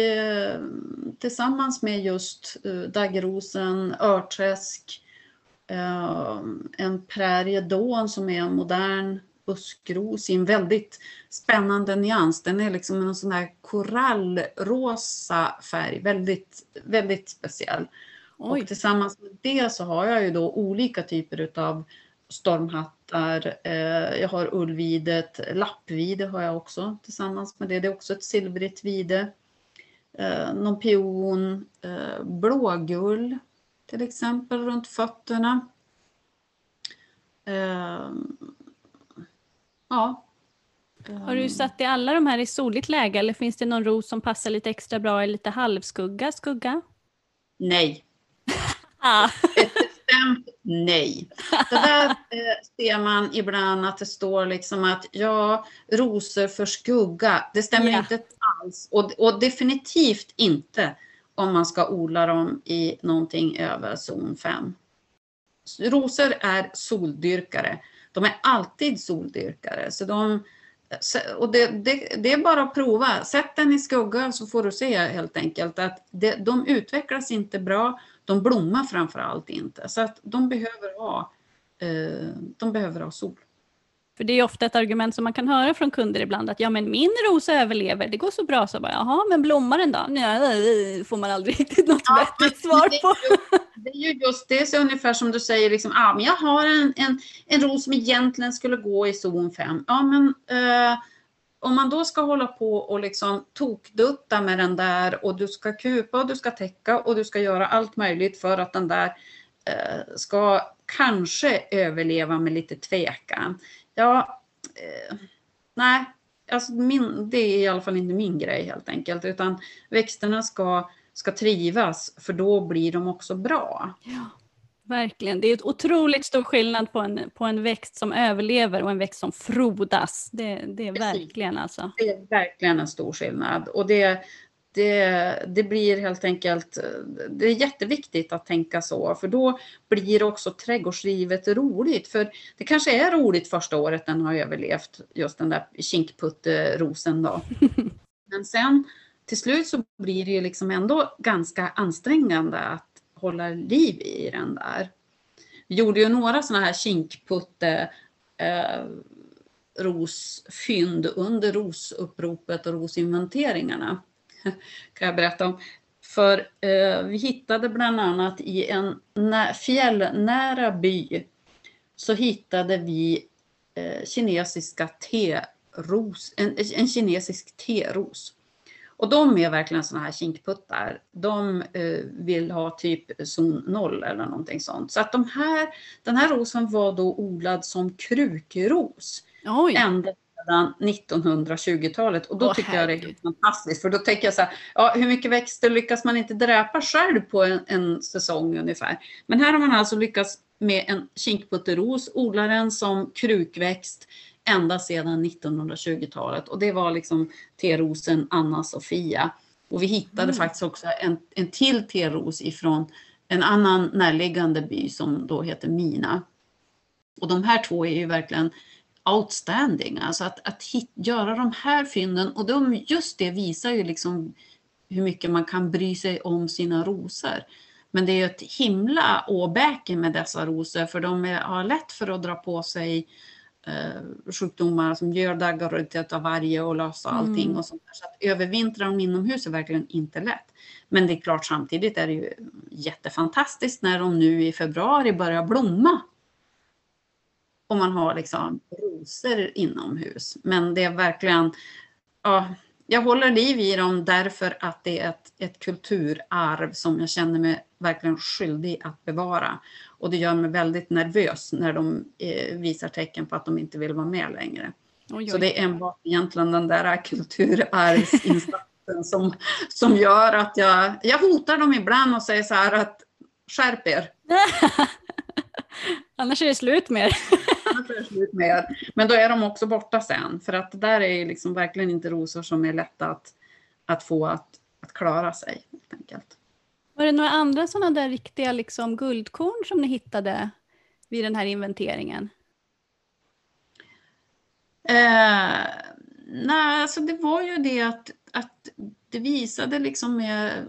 tillsammans med just uh, daggrosen, örträsk, uh, en präriedån som är en modern buskros i en väldigt spännande nyans. Den är liksom en sån här korallrosa färg, väldigt, väldigt speciell. Oj. Och tillsammans med det så har jag ju då olika typer utav stormhattar. Eh, jag har ullvidet, lappvide har jag också tillsammans med det. Det är också ett silvrigt vide eh, någon pion, eh, blågull till exempel runt fötterna. Eh, ja. Har du satt i alla de här i soligt läge eller finns det någon ros som passar lite extra bra i lite halvskugga, skugga? Nej. ah bestämt nej. Det där eh, ser man ibland att det står liksom att ja, rosor för skugga. Det stämmer yeah. inte alls och, och definitivt inte om man ska odla dem i någonting över zon 5. Rosor är soldyrkare. De är alltid soldyrkare, så de och det, det, det, är bara att prova. Sätt den i skugga så får du se helt enkelt att det, de utvecklas inte bra. De blommar framför allt inte. Så att de behöver ha, eh, de behöver ha sol. För det är ofta ett argument som man kan höra från kunder ibland att ja men min rosa överlever, det går så bra. Så bara, jaha men blommar den då? Nej, får man aldrig riktigt något ja, vettigt svar på. Det är ju just det, så ungefär som du säger, liksom, ah, men jag har en, en, en ros som egentligen skulle gå i zon 5. Ja men eh, om man då ska hålla på och liksom tokdutta med den där och du ska kupa och du ska täcka och du ska göra allt möjligt för att den där eh, ska kanske överleva med lite tvekan. Ja, eh, nej, alltså min, det är i alla fall inte min grej helt enkelt, utan växterna ska, ska trivas för då blir de också bra. Ja, verkligen, det är ett otroligt stor skillnad på en, på en växt som överlever och en växt som frodas. Det, det är verkligen alltså. Det är verkligen en stor skillnad och det, det, det, blir helt enkelt, det är jätteviktigt att tänka så, för då blir också trädgårdslivet roligt. För det kanske är roligt första året den har överlevt, just den där kinkputterosen då. Men sen till slut så blir det ju liksom ändå ganska ansträngande att hålla liv i den där. Vi gjorde ju några sådana här kinkputte eh, rosfynd under rosuppropet och rosinventeringarna. kan jag berätta om. För eh, vi hittade bland annat i en fjällnära by så hittade vi eh, kinesiska teros, en, en kinesisk teros. Och de är verkligen sådana här kinkputtar. De eh, vill ha typ zon 0 eller någonting sånt. Så att de här, den här rosen var då odlad som krukros. Oj. Ända sedan 1920-talet och då Åh, tycker herregud. jag det är fantastiskt för då tänker jag så här, ja, hur mycket växter lyckas man inte dräpa själv på en, en säsong ungefär. Men här har man alltså lyckats med en kinkputteros, odla den som krukväxt ända sedan 1920-talet och det var liksom terosen Anna Sofia. Och vi hittade mm. faktiskt också en, en till teros ifrån en annan närliggande by som då heter Mina. Och de här två är ju verkligen outstanding. Alltså att, att hit, göra de här fynden och de, just det visar ju liksom hur mycket man kan bry sig om sina rosor. Men det är ett himla åbäke med dessa rosor för de är, har lätt för att dra på sig eh, sjukdomar som gördaggar av varje och lösa allting mm. och sånt där. Så att övervintra dem inomhus är verkligen inte lätt. Men det är klart samtidigt är det ju jättefantastiskt när de nu i februari börjar blomma om man har liksom rosor inomhus. Men det är verkligen, ja, jag håller liv i dem därför att det är ett, ett kulturarv som jag känner mig verkligen skyldig att bevara. Och det gör mig väldigt nervös när de eh, visar tecken på att de inte vill vara med längre. Oj, oj. Så det är enbart egentligen den där kulturarvsinsatsen som, som gör att jag, jag hotar dem ibland och säger så här att skärp er. Annars är det slut med med Men då är de också borta sen. För att det där är liksom verkligen inte rosor som är lätta att, att få att, att klara sig. Helt enkelt. Var det några andra sådana där riktiga liksom guldkorn som ni hittade vid den här inventeringen? Eh, nej, alltså det var ju det att, att det visade liksom med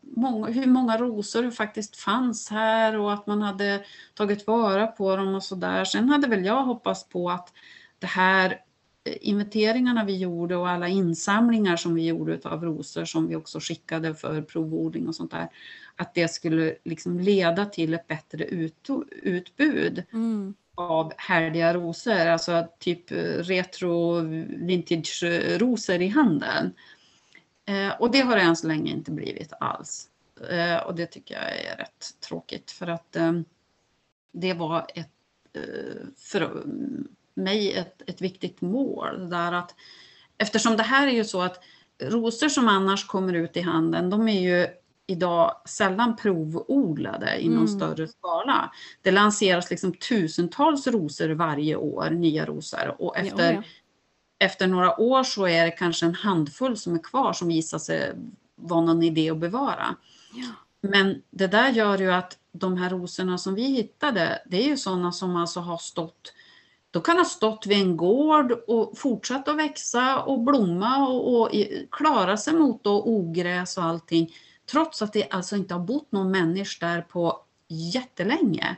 många, hur många rosor det faktiskt fanns här och att man hade tagit vara på dem och sådär. Sen hade väl jag hoppats på att det här inventeringarna vi gjorde och alla insamlingar som vi gjorde av rosor som vi också skickade för provodling och sånt där, att det skulle liksom leda till ett bättre ut, utbud mm. av härliga rosor, alltså typ retro vintage-rosor i handeln. Eh, och det har det än så länge inte blivit alls. Eh, och det tycker jag är rätt tråkigt för att eh, det var ett, eh, för mig ett, ett viktigt mål. Där att, eftersom det här är ju så att rosor som annars kommer ut i handeln, de är ju idag sällan provodlade i någon mm. större skala. Det lanseras liksom tusentals rosor varje år, nya rosor och efter, ja, ja. efter några år så är det kanske en handfull som är kvar som visar sig vara någon idé att bevara. Men det där gör ju att de här rosorna som vi hittade, det är ju sådana som alltså har stått då kan ha stått vid en gård och fortsatt att växa och blomma och, och klara sig mot då ogräs och allting. Trots att det alltså inte har bott någon människa där på jättelänge.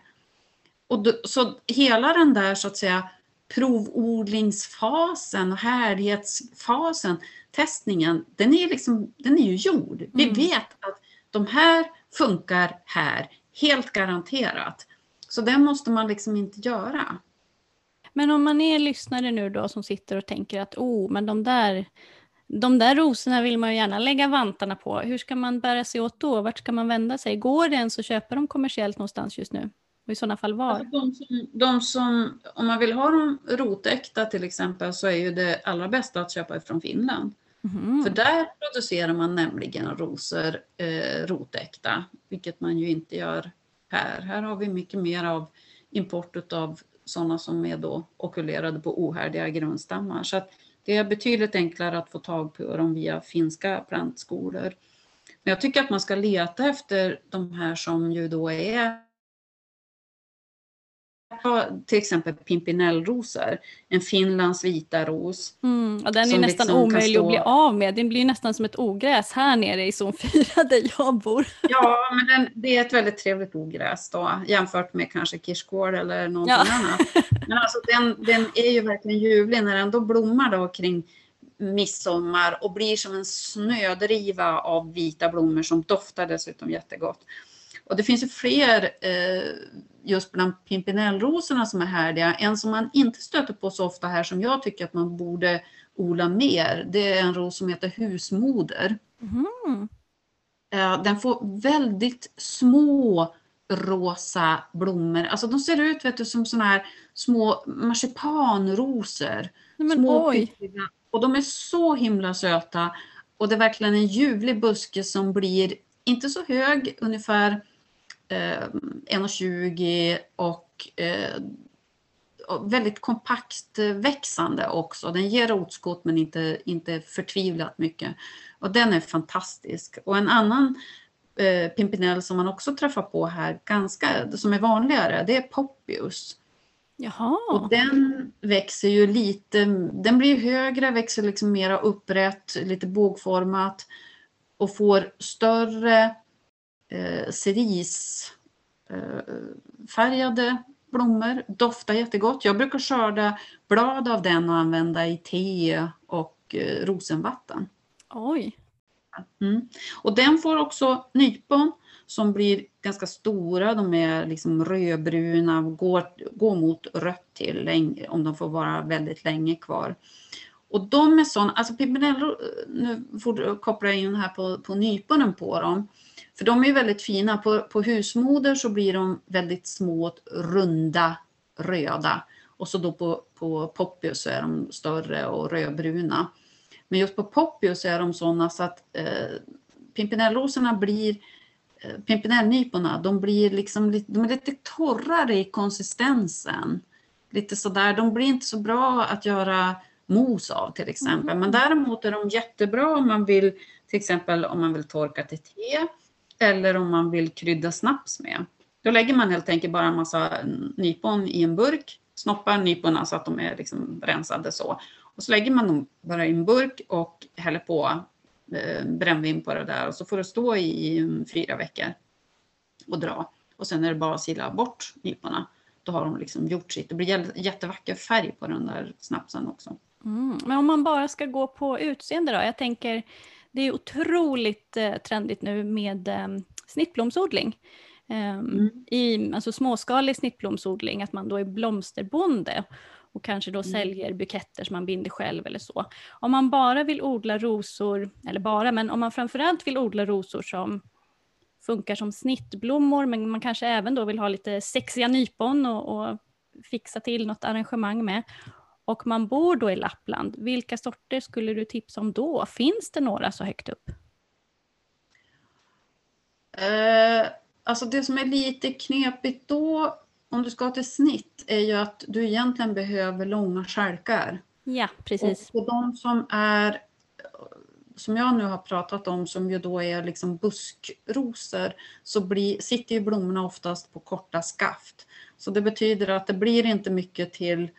Och då, så hela den där så att säga provodlingsfasen, härdighetsfasen, testningen, den är, liksom, den är ju gjord. Vi mm. vet att de här funkar här, helt garanterat. Så den måste man liksom inte göra. Men om man är lyssnare nu då som sitter och tänker att oh, men de där, de där rosorna vill man ju gärna lägga vantarna på. Hur ska man bära sig åt då? Vart ska man vända sig? Går det ens att köpa dem kommersiellt någonstans just nu? Och i sådana fall var? Alltså de, som, de som, om man vill ha dem rotäkta till exempel så är ju det allra bästa att köpa från Finland. Mm. För där producerar man nämligen rosor eh, rotäkta, vilket man ju inte gör här. Här har vi mycket mer av import av sådana som är då okulerade på ohärdiga grundstammar. Så att det är betydligt enklare att få tag på dem via finska plantskolor. Men jag tycker att man ska leta efter de här som ju då är till exempel pimpinellrosor, en Finlands vita ros. Mm, och den är nästan liksom omöjlig stå... att bli av med, den blir nästan som ett ogräs här nere i zon 4 där jag bor. Ja, men den, det är ett väldigt trevligt ogräs då, jämfört med kanske kirskål eller någonting ja. annat. Men alltså den, den är ju verkligen ljuvlig när den då blommar då kring midsommar och blir som en snödriva av vita blommor som doftar dessutom jättegott. Och det finns ju fler eh, just bland pimpinellrosorna som är härliga. En som man inte stöter på så ofta här som jag tycker att man borde odla mer, det är en ros som heter husmoder. Mm. Eh, den får väldigt små rosa blommor. Alltså de ser ut vet du, som såna här små marsipanrosor. Men, små oj. Och de är så himla söta. Och det är verkligen en ljuvlig buske som blir inte så hög, ungefär 1,20 och, eh, och väldigt kompakt växande också. Den ger rotskott men inte, inte förtvivlat mycket. Och den är fantastisk. Och en annan eh, pimpinell som man också träffar på här, ganska, som är vanligare, det är Poppius. Jaha. Och den växer ju lite, den blir högre, växer liksom mera upprätt, lite bågformat och får större eh, cerisfärgade eh, blommor. Doftar jättegott. Jag brukar skörda blad av den och använda i te och eh, rosenvatten. Oj! Mm. Och den får också nypon som blir ganska stora. De är liksom rödbruna, går, går mot rött till om de får vara väldigt länge kvar. Och de är sådana, alltså pimpinellor, nu får du koppla in här på, på nyponen på dem. För de är väldigt fina. På, på husmoder så blir de väldigt små, runda, röda. Och så då på, på Poppius så är de större och rödbruna. Men just på Poppius är de sådana så att eh, pimpinellrosorna blir eh, Pimpinellnyporna, de blir liksom de är lite torrare i konsistensen. Lite sådär, de blir inte så bra att göra mos av till exempel. Mm. Men däremot är de jättebra om man vill, till exempel om man vill torka till te eller om man vill krydda snaps med. Då lägger man helt enkelt bara en massa nypon i en burk, snoppar nyporna så att de är liksom rensade så. Och så lägger man dem bara i en burk och häller på eh, brännvin på det där och så får det stå i, i fyra veckor och dra. Och sen är det bara att sila bort nyporna. Då har de liksom gjort sitt. Det blir jättevacker färg på den där snapsen också. Mm. Men om man bara ska gå på utseende då? Jag tänker det är otroligt eh, trendigt nu med eh, snittblomsodling. Eh, mm. I alltså småskalig snittblomsodling, att man då är blomsterbonde och kanske då mm. säljer buketter som man binder själv eller så. Om man bara vill odla rosor, eller bara, men om man framförallt vill odla rosor som funkar som snittblommor, men man kanske även då vill ha lite sexiga nypon och, och fixa till något arrangemang med och man bor då i Lappland, vilka sorter skulle du tipsa om då? Finns det några så högt upp? Eh, alltså det som är lite knepigt då, om du ska till snitt, är ju att du egentligen behöver långa skälkar. Ja, precis. Och de som är, som jag nu har pratat om, som ju då är liksom buskrosor, så blir, sitter ju blommorna oftast på korta skaft. Så det betyder att det blir inte mycket till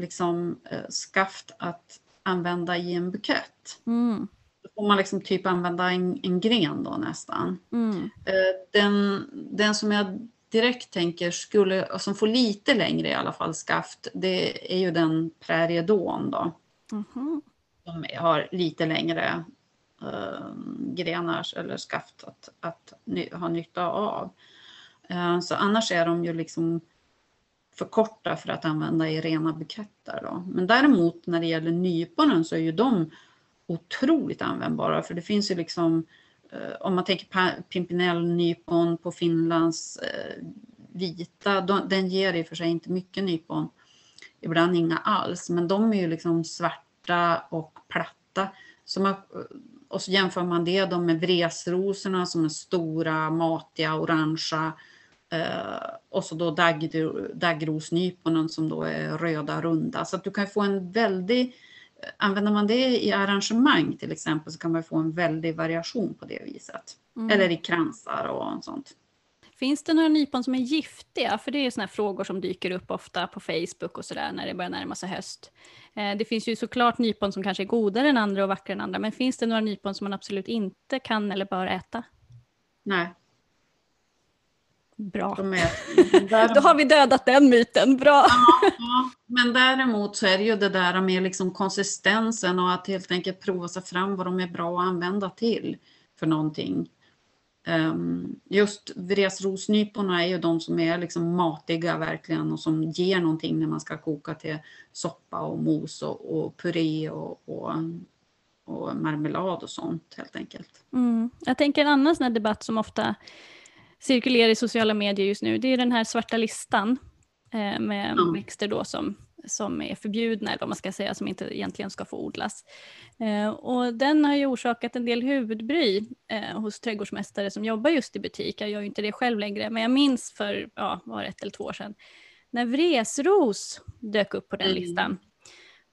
liksom eh, skaft att använda i en bukett. Mm. Då får man liksom typ använda en, en gren då nästan. Mm. Eh, Den, den som jag direkt tänker skulle, och som får lite längre i alla fall skaft, det är ju den Prairiedon då. Mhm. Som har lite längre eh, grenar eller skaft att, att ny, ha nytta av. Eh, så annars är de ju liksom för korta för att använda i rena buketter. Då. Men däremot när det gäller nyponen så är ju de otroligt användbara för det finns ju liksom eh, om man tänker pimpinellnypon Pimpinell nypon på Finlands eh, vita, den ger i och för sig inte mycket nypon, ibland inga alls, men de är ju liksom svarta och platta. Så man, och så jämför man det då med vresrosorna som är stora, matiga, orangea eh, och så då daggro- daggrosnyponen som då är röda, runda. Så att du kan få en väldig Använder man det i arrangemang till exempel så kan man få en väldig variation på det viset. Mm. Eller i kransar och sånt. Finns det några nypon som är giftiga? För det är såna här frågor som dyker upp ofta på Facebook och sådär när det börjar närma sig höst. Eh, det finns ju såklart nypon som kanske är godare än andra och vackrare än andra, men finns det några nypon som man absolut inte kan eller bör äta? Nej, Bra. är... Då har vi dödat den myten, bra! Ja, men däremot så är det ju det där med liksom konsistensen och att helt enkelt prova sig fram vad de är bra att använda till för någonting. Um, just vresrosnyporna är ju de som är liksom matiga verkligen och som ger någonting när man ska koka till soppa och mos och, och puré och, och, och marmelad och sånt helt enkelt. Mm. Jag tänker en annan sån här debatt som ofta cirkulerar i sociala medier just nu, det är den här svarta listan eh, med Ja. växter då som, som är förbjudna, eller vad man ska säga, som inte egentligen ska få odlas. Eh, och den har ju orsakat en del huvudbry eh, hos trädgårdsmästare som jobbar just i butik. Jag gör ju inte det själv längre, men jag minns för, ja, var ett eller två år sedan, när vresros dök upp på den Mm. listan.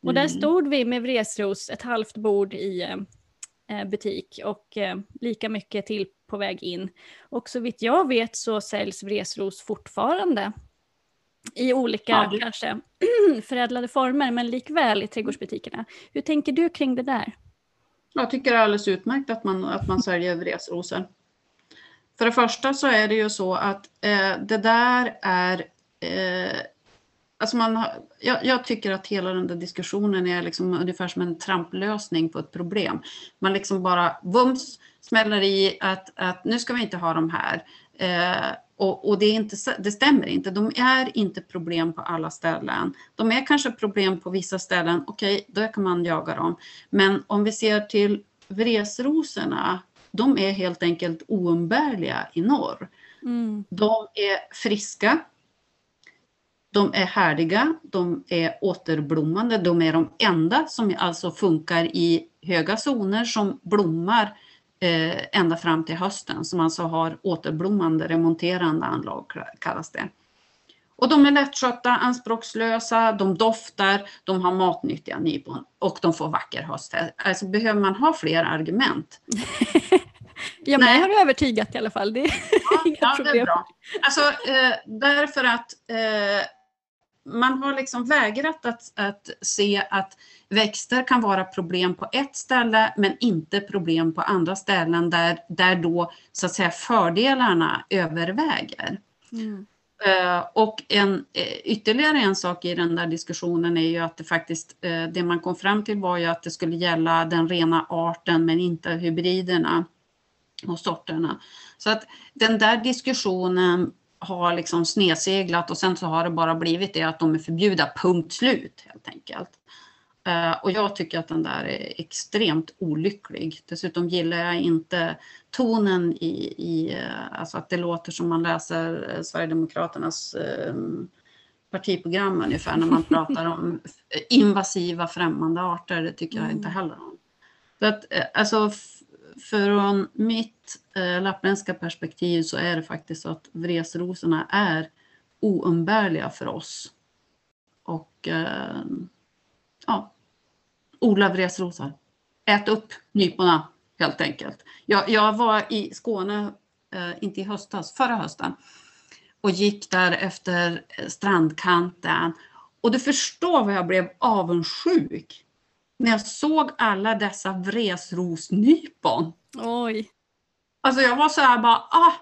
Och där Mm. stod vi med vresros, ett halvt bord i eh, eh, butik och eh, lika mycket till på väg in. Och så vitt jag vet så säljs vresros fortfarande i olika, Ja, det- kanske förädlade former, men likväl i trädgårdsbutikerna. Hur tänker du kring det där? Jag tycker det är alldeles utmärkt att man, att man säljer vresrosor. För det första så är det ju så att eh, det där är... Eh, alltså man har, jag, jag tycker att hela den där diskussionen är liksom ungefär som en tramplösning på ett problem. Man liksom bara bums smäller i att, att nu ska vi inte ha de här. Eh, och och det, inte, det stämmer inte. De är inte problem på alla ställen. De är kanske problem på vissa ställen. Okej, då kan man jaga dem. Men om vi ser till vresrosorna, de är helt enkelt oumbärliga i norr. Mm. De är friska. De är härdiga, de är återblommande, de är de enda som alltså funkar i höga zoner som blommar eh, ända fram till hösten, som alltså har återblommande remonterande anlag kallas det. Och de är lättskötta, anspråkslösa, de doftar, de har matnyttiga nypon och de får vacker höst. Alltså behöver man ha fler argument? Ja, mig har du övertygat i alla fall. Det är inga Ja, det är problem. bra. Alltså, eh, därför att eh, man har liksom vägrat att, att se att växter kan vara problem på ett ställe men inte problem på andra ställen där, där då så att säga fördelarna överväger. Mm. Eh, och en, eh, ytterligare en sak i den där diskussionen är ju att det faktiskt, eh, det man kom fram till var ju att det skulle gälla den rena arten men inte hybriderna och sorterna. Så att den där diskussionen har liksom snedseglat och sen så har det bara blivit det att de är förbjudna, punkt slut helt enkelt. Eh, och jag tycker att den där är extremt olycklig. Dessutom gillar jag inte tonen i, i eh, alltså att det låter som man läser eh, Sverigedemokraternas eh, partiprogram ungefär när man pratar om invasiva främmande arter. Det tycker jag inte heller om. Så att, alltså, från mitt eh, lappländska perspektiv så är det faktiskt så att vresrosorna är oumbärliga för oss. Och eh, ja, odla vresrosor. Ät upp nyporna helt enkelt. Jag, jag var i Skåne, eh, inte i höstas, förra hösten och gick där efter strandkanten. Och du förstår vad jag blev avundsjuk när jag såg alla dessa vresrosnypon. Oj. Alltså jag var så här bara, ah,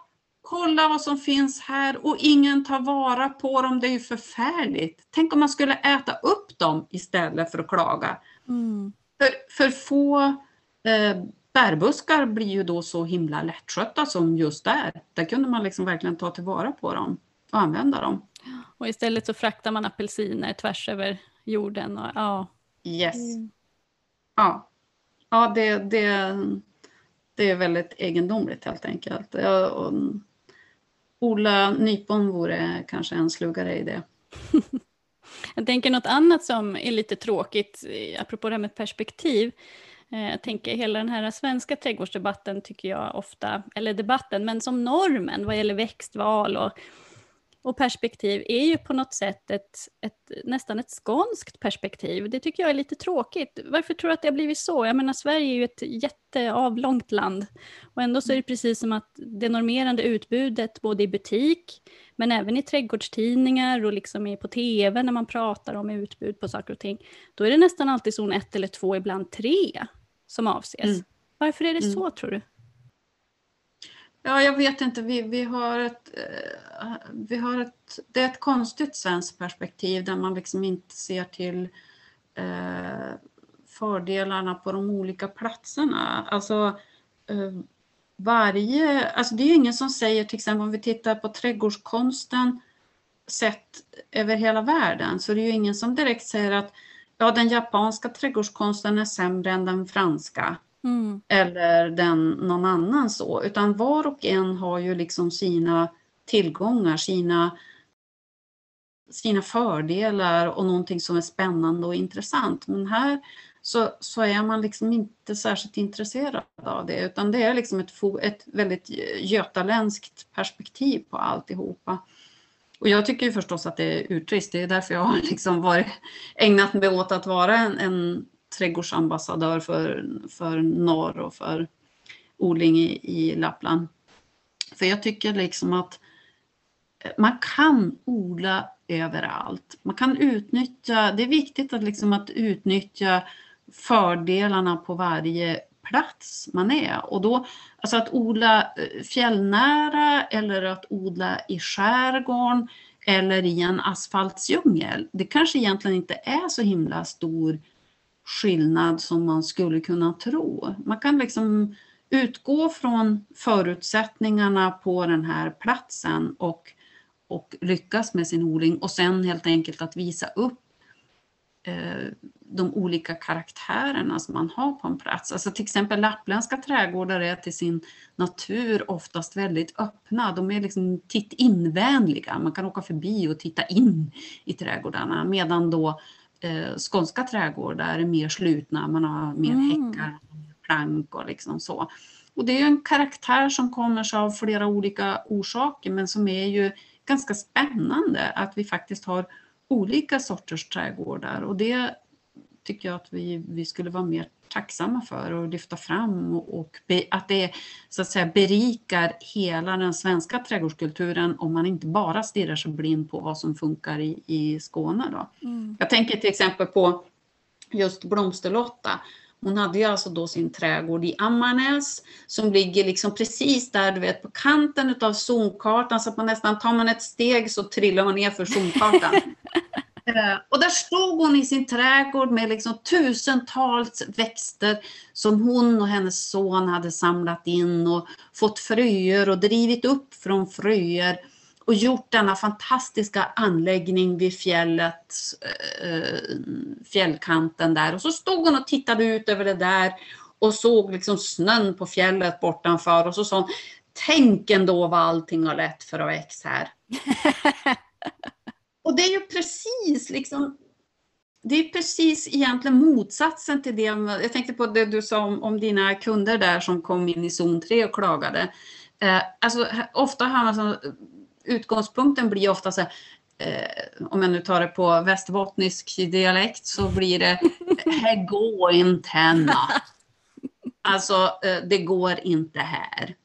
kolla vad som finns här och ingen tar vara på dem, det är ju förfärligt. Tänk om man skulle äta upp dem istället för att klaga. Mm. För, för få eh, bärbuskar blir ju då så himla lättskötta som just där. Där kunde man liksom verkligen ta tillvara på dem och använda dem. Och istället så fraktar man apelsiner tvärs över jorden. Och, ja. Yes. Mm. Ja, ja det, det, det är väldigt egendomligt helt enkelt. Jag, och, Ola Nypon vore kanske en slugare i det. Jag tänker något annat som är lite tråkigt, eh, apropå det här med perspektiv. Eh, jag tänker hela den här svenska trädgårdsdebatten tycker jag ofta, eller debatten, men som normen vad gäller växtval och och perspektiv är ju på något sätt ett, ett, nästan ett skånskt perspektiv. Det tycker jag är lite tråkigt. Varför tror du att det har blivit så? Jag menar, Sverige är ju ett jätteavlångt land och ändå så är det precis som att det normerande utbudet både i butik men även i trädgårdstidningar och liksom på tv när man pratar om utbud på saker och ting. Då är det nästan alltid zon ett eller två, ibland tre som avses. Mm. Varför är det mm. så tror du? Ja, jag vet inte. Vi, vi, har ett, eh, vi har ett... Det är ett konstigt svenskt perspektiv där man liksom inte ser till eh, fördelarna på de olika platserna. Alltså, eh, varje... Alltså det är ju ingen som säger, till exempel om vi tittar på trädgårdskonsten sett över hela världen, så det är ju ingen som direkt säger att ja, den japanska trädgårdskonsten är sämre än den franska. Mm. Eller den någon annan så, utan var och en har ju liksom sina tillgångar, sina, sina fördelar och någonting som är spännande och intressant. Men här så, så är man liksom inte särskilt intresserad av det, utan det är liksom ett, ett väldigt götaländskt perspektiv på alltihopa. Och jag tycker ju förstås att det är urtrist, det är därför jag har liksom varit, ägnat mig åt att vara en, en trädgårdsambassadör för, för norr och för odling i, i Lappland. För jag tycker liksom att eh, man kan odla överallt. Man kan utnyttja, det är viktigt att, liksom att utnyttja fördelarna på varje plats man är. Och då, alltså att odla eh, fjällnära eller att odla i skärgården eller i en asfaltsdjungel, det kanske egentligen inte är så himla stor skillnad som man skulle kunna tro. Man kan liksom utgå från förutsättningarna på den här platsen och, och lyckas med sin odling och sen helt enkelt att visa upp eh, de olika karaktärerna som man har på en plats. Alltså till exempel lappländska trädgårdar är till sin natur oftast väldigt öppna. De är liksom titt-invänliga. Man kan åka förbi och titta in i trädgårdarna medan då eh, skånska trädgårdar är mer slutna, man har mer mm. häckar, plank och liksom så. Och det är en karaktär som kommer sig av flera olika orsaker men som är ju ganska spännande att vi faktiskt har olika sorters trädgårdar och det tycker jag att vi, vi skulle vara mer tacksamma för och lyfta fram och, och be, att det så att säga berikar hela den svenska trädgårdskulturen om man inte bara stirrar sig blind på vad som funkar i, i Skåne. Då. Mm. Jag tänker till exempel på just Blomsterlotta. Hon hade ju alltså då sin trädgård i Ammarnäs som ligger liksom precis där du vet på kanten av zonkartan så att man nästan tar man ett steg så trillar man ner för zonkartan. Eh, och där stod hon i sin trädgård med liksom tusentals växter som hon och hennes son hade samlat in och fått fröer och drivit upp från fröer och gjort denna fantastiska anläggning vid fjället, eh, fjällkanten där. Och så stod hon och tittade ut över det där och såg liksom snön på fjället bortanför och så sa hon Tänk ändå vad allting har lätt för att växa här. Och det är ju precis liksom det är precis egentligen motsatsen till det. Jag tänkte på det du sa om, om dina kunder där som kom in i zon 3 och klagade. Eh, alltså, ofta har man så, utgångspunkten blir ofta så här, eh, om jag nu tar det på västerbottnisk dialekt så blir det här går inte henne. Alltså, eh, det går inte här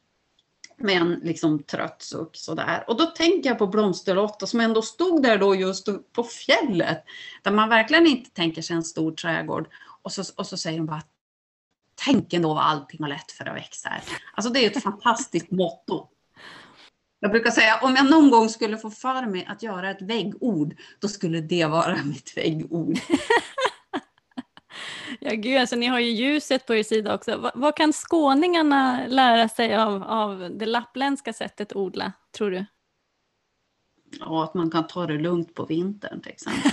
med en liksom trött suck sådär. Och då tänker jag på Blomsterlotta som ändå stod där då just på fjället. Där man verkligen inte tänker sig en stor trädgård. Och så, och så säger hon bara Tänk ändå vad allting har lätt för att växa här. Alltså det är ett fantastiskt motto. Jag brukar säga om jag någon gång skulle få för mig att göra ett väggord, då skulle det vara mitt väggord. Ja, gud, alltså, ni har ju ljuset på er sida också. Vad, vad kan skåningarna lära sig av, av det lappländska sättet att odla, tror du? Ja, att man kan ta det lugnt på vintern till exempel.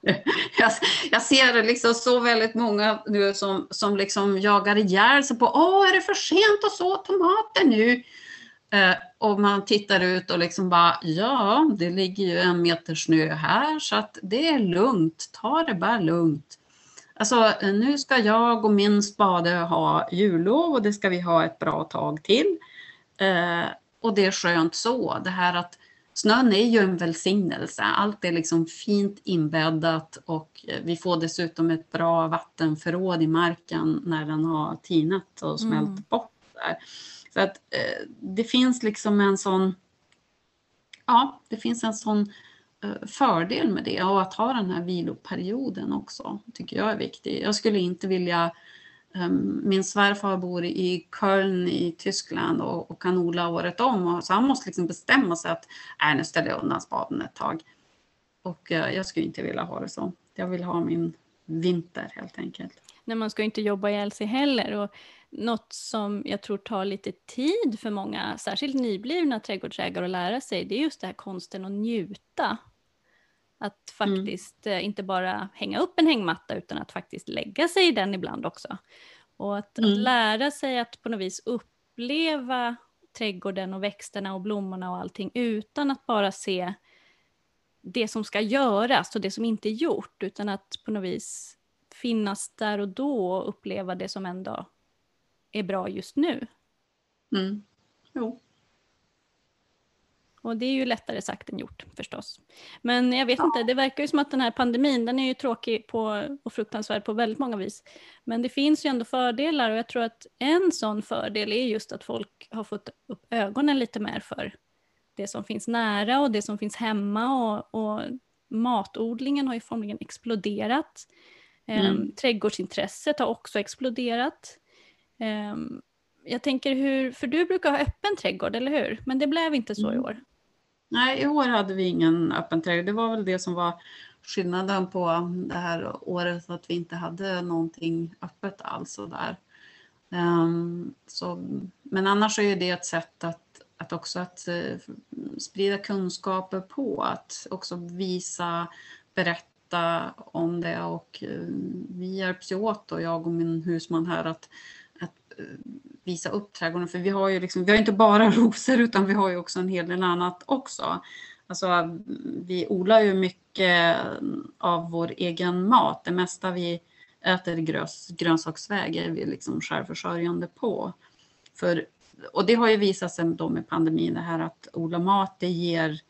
jag, jag ser liksom så väldigt många nu som, som liksom jagar ihjäl sig på Åh, är det för sent att så tomater nu? Eh, och man tittar ut och liksom bara Ja, det ligger ju en meter snö här så att det är lugnt. Ta det bara lugnt. Alltså, nu ska jag och min spade ha jullov och det ska vi ha ett bra tag till. Eh, och det är skönt så. Det här att snön är ju en välsignelse. Allt är liksom fint inbäddat och vi får dessutom ett bra vattenförråd i marken när den har tinat och smält mm. bort. Där. Så att eh, det finns liksom en sån, ja, det finns en sån eh, Eh, fördel med det och att ha den här viloperioden också tycker jag är viktig. Jag skulle inte vilja ehm, min svärfar bor i Köln i Tyskland och, och kan odla året om. Och, så han måste liksom bestämma sig att äh, nu ställer jag undan spaden ett tag. Och eh, jag skulle inte vilja ha det så. Jag vill ha min vinter helt enkelt. Nej, man ska inte jobba ihjäl sig heller. Och något som jag tror tar lite tid för många, särskilt nyblivna trädgårdsägare att lära sig, det är just det här konsten att njuta att mm. faktiskt mm. inte bara hänga upp en hängmatta utan att faktiskt lägga sig i den ibland också. Och att, mm. att lära sig att på något vis uppleva trädgården och växterna och blommorna och allting utan att bara se det som ska göras och det som inte är gjort utan att på något vis finnas där och då och uppleva det som ändå är bra just nu. Mm. Jo. Och det är ju lättare sagt än gjort förstås. Men jag vet ja. inte, det verkar ju som att den här pandemin, den är ju tråkig på, och fruktansvärd på väldigt många vis. Men det finns ju ändå fördelar och jag tror att en sån fördel är just att folk har fått upp ögonen lite mer för det som finns nära och det som finns hemma och, och matodlingen har ju formligen exploderat. Ehm, mm. Um, trädgårdsintresset har också exploderat. Um, jag tänker hur, för du brukar ha öppen trädgård, eller hur? Men det blev inte så mm. i år. Nej, i år hade vi ingen öppen trädgård. Det var väl det som var skillnaden på det här året, att vi inte hade någonting öppet alls. Och där. Um, så, men annars är det ett sätt att, att också att uh, sprida kunskaper på, att också visa, berätta om det och uh, vi hjälps ju åt och jag och min husman här att, att uh, visa upp trädgården. För vi har ju liksom, vi har inte bara rosor utan vi har ju också en hel del annat också. Alltså, vi odlar ju mycket av vår egen mat. Det mesta vi äter grös, grönsaksväg är vi liksom självförsörjande på. För, och det har ju visat sig då med pandemin det här att odla mat det ger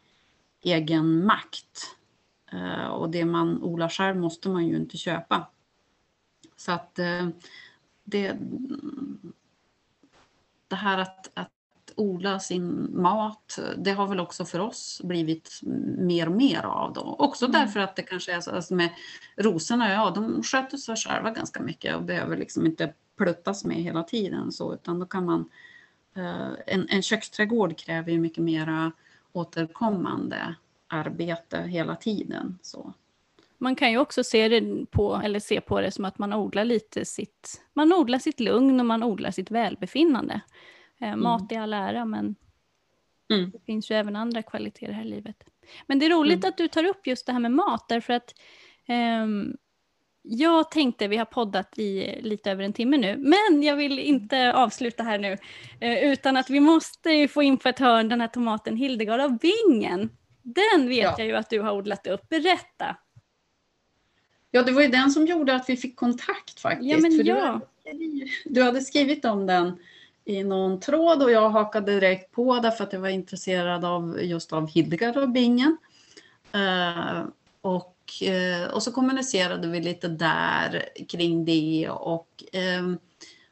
egen makt. Uh, och det man odlar själv måste man ju inte köpa. Så att uh, det, det här att, att odla sin mat, det har väl också för oss blivit mer och mer av då. Också mm. därför att det kanske är så alltså med rosorna, ja de sköter sig själva ganska mycket och behöver liksom inte pluttas med hela tiden så utan då kan man eh, en, en köksträdgård kräver ju mycket mera återkommande arbete hela tiden. Så. Man kan ju också se det på, eller se på det som att man odlar lite sitt, man odlar sitt lugn och man odlar sitt välbefinnande. Eh, mm. Mat i all ära, men mm. det finns ju även andra kvaliteter här i livet. Men det är roligt mm. att du tar upp just det här med mat, därför att um, jag tänkte, vi har poddat i lite över en timme nu, men jag vill inte avsluta här nu, eh, utan att vi måste få in på ett hörn den här tomaten Hildegard av Bingen. Den vet ja. jag ju att du har odlat upp. Berätta! Ja, det var ju den som gjorde att vi fick kontakt faktiskt. Ja, men ja. Du, du hade skrivit om den i någon tråd och jag hakade direkt på därför att jag var intresserad av just av Hildegard av Bingen. Uh, och, uh, och så kommunicerade vi lite där kring det och um,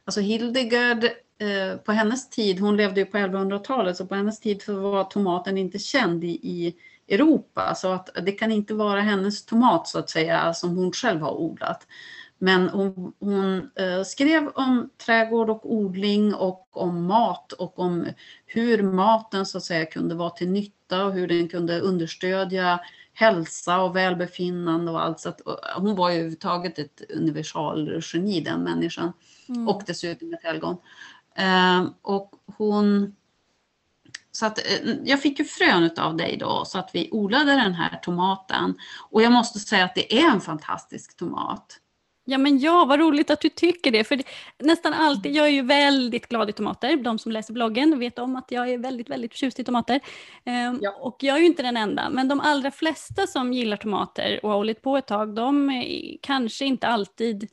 alltså Hildegard eh, på hennes tid, hon levde ju på 1100-talet, så på hennes tid var tomaten inte känd i, i Europa. Så att det kan inte vara hennes tomat så att säga som hon själv har odlat. Men hon, hon eh, skrev om trädgård och odling och om mat och om hur maten så att säga kunde vara till nytta och hur den kunde understödja hälsa och välbefinnande och allt. Så att, hon var ju överhuvudtaget ett universalgeni den människan. Mm. Och dessutom ett helgon. Eh, och hon... Så att, eh, jag fick ju frön av dig då så att vi odlade den här tomaten. Och jag måste säga att det är en fantastisk tomat. Ja men ja, vad roligt att du tycker det. För det, nästan alltid, jag är ju väldigt glad i tomater. De som läser bloggen vet om att jag är väldigt, väldigt förtjust i tomater. Um, ja. Och jag är ju inte den enda, men de allra flesta som gillar tomater och har hållit på ett tag, de är, kanske inte alltid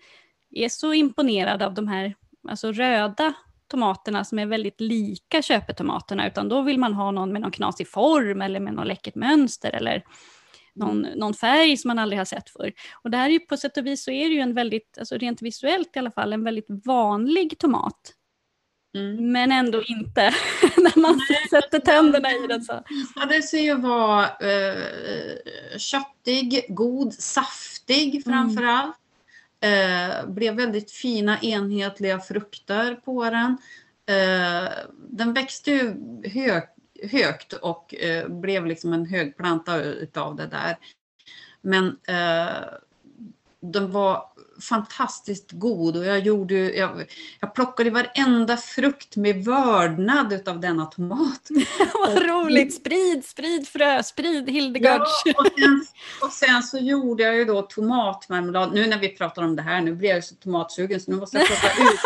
är så imponerade av de här alltså röda tomaterna som är väldigt lika köpetomaterna, utan då vill man ha någon med någon knasig form eller med något läckert mönster eller någon, mm. någon färg som man aldrig har sett förr. Och det här är ju på sätt och vis så är det ju en väldigt, alltså rent visuellt i alla fall, en väldigt vanlig tomat. Mm. Men ändå inte när man sätter tänderna i den. Så. Visade sig ju vara eh, köttig, god, saftig framför mm. Eh, blev väldigt fina enhetliga frukter på den. Eh, den växte ju hög, högt och eh, blev liksom en högplanta utav det där. Men eh, den var fantastiskt god och jag gjorde jag, jag plockade varenda frukt med vördnad utav denna tomat. Vad roligt! Sprid, sprid frö, sprid Hildegards. Ja, och, sen, och sen så gjorde jag ju då tomatmarmelad. Nu när vi pratar om det här, nu blir jag så tomatsugen så nu måste jag plocka ut.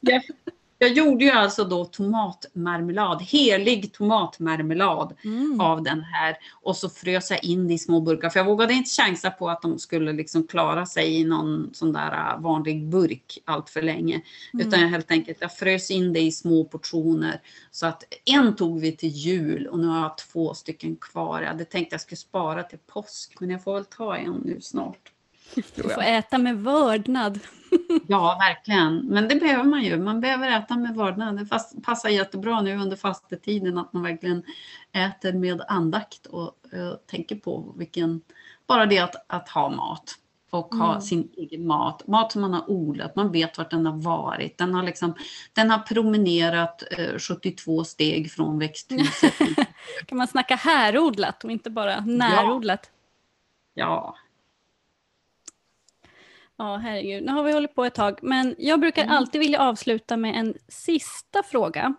Jag jag gjorde ju alltså då tomatmarmelad, helig tomatmarmelad mm. av den här och så frös jag in i små burkar för jag vågade inte chansa på att de skulle liksom klara sig i någon sån där äh, vanlig burk allt för länge. Mm. Utan jag helt enkelt jag frös in det i små portioner så att en tog vi till jul och nu har jag två stycken kvar. Jag hade tänkt att jag skulle spara till påsk men jag får väl ta en nu snart. Du får äta med vördnad. Ja, verkligen. Men det behöver man ju. Man behöver äta med vördnad. Det passar jättebra nu under fastetiden att man verkligen äter med andakt och uh, tänker på vilken... Bara det att, att ha mat och ha mm. sin egen mat. Mat som man har odlat, man vet vart den har varit. Den har, liksom, den har promenerat eh, 72 steg från växthuset. kan man snacka härodlat och inte bara närodlat? Ja, ja Ja, herregud. Nu har vi hållit på ett tag, men jag brukar mm. alltid vilja avsluta med en sista fråga.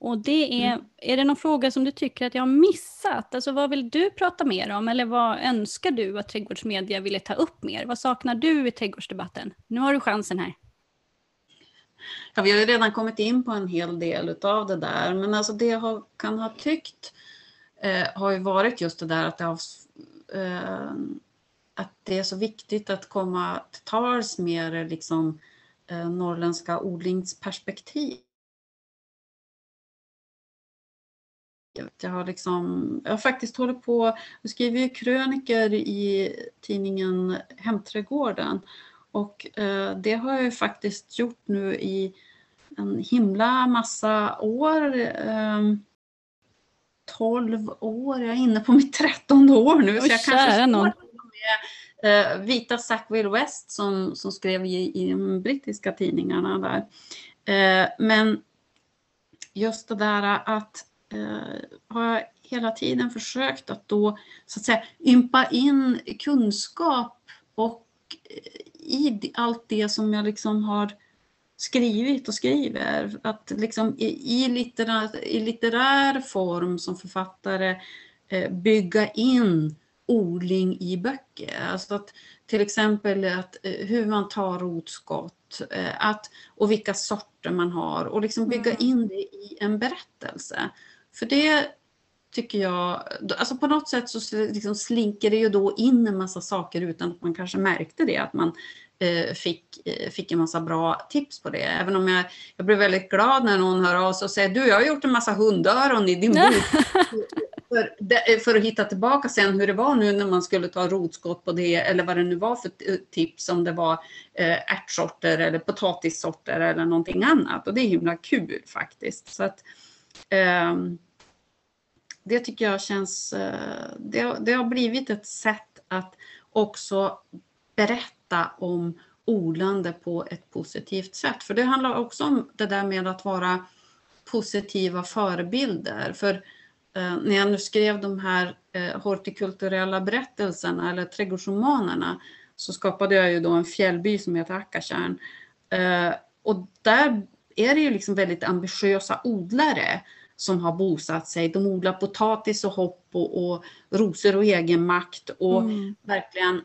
Och det är, mm. är det någon fråga som du tycker att jag har missat? Alltså vad vill du prata mer om? Eller vad önskar du att trädgårdsmedia ville ta upp mer? Vad saknar du i trädgårdsdebatten? Nu har du chansen här. Ja, vi har ju redan kommit in på en hel del av det där, men alltså det jag kan ha tyckt eh, har ju varit just det där att det har eh, att det är så viktigt att komma till tals med liksom, eh, norrländska odlingsperspektiv. Jag har, liksom, jag har faktiskt hållit på, jag skriver ju kröniker i tidningen Hemträdgården och eh, det har jag ju faktiskt gjort nu i en himla massa år. Eh, 12 år, jag är inne på mitt trettonde år nu. Oj, så jag kanske någon med eh, vita Sackville West som, som skrev i, i de brittiska tidningarna där. Eh, men just det där att eh, har jag hela tiden försökt att då så att säga ympa in kunskap och eh, i allt det som jag liksom har skrivit och skriver. Att liksom i, i, litterär, i litterär form som författare eh, bygga in odling i böcker. Alltså att, till exempel att, eh, hur man tar rotskott eh, att, och vilka sorter man har och liksom bygga mm. in det i en berättelse. För det tycker jag, alltså på något sätt så liksom slinker det ju då in en massa saker utan att man kanske märkte det, att man fick, eh, fick en massa bra tips på det. Även om jag, jag blev väldigt glad när någon hör av sig och säger du, jag har gjort en massa hundöron i din bok. för, det, för att hitta tillbaka sen hur det var nu när man skulle ta rotskott på det eller vad det nu var för tips om det var eh, ärtsorter eller potatissorter eller någonting annat. Och det är himla kul faktiskt. Så att, eh, det tycker jag känns, eh, det, det har blivit ett sätt att också berätta om odlande på ett positivt sätt. För det handlar också om det där med att vara positiva förebilder. För eh, när jag nu skrev de här eh, hortikulturella berättelserna eller trädgårdsromanerna så skapade jag ju då en fjällby som heter Akkatjärn. Eh, och där är det ju liksom väldigt ambitiösa odlare som har bosatt sig. De odlar potatis och hopp och, och rosor och egenmakt och mm. verkligen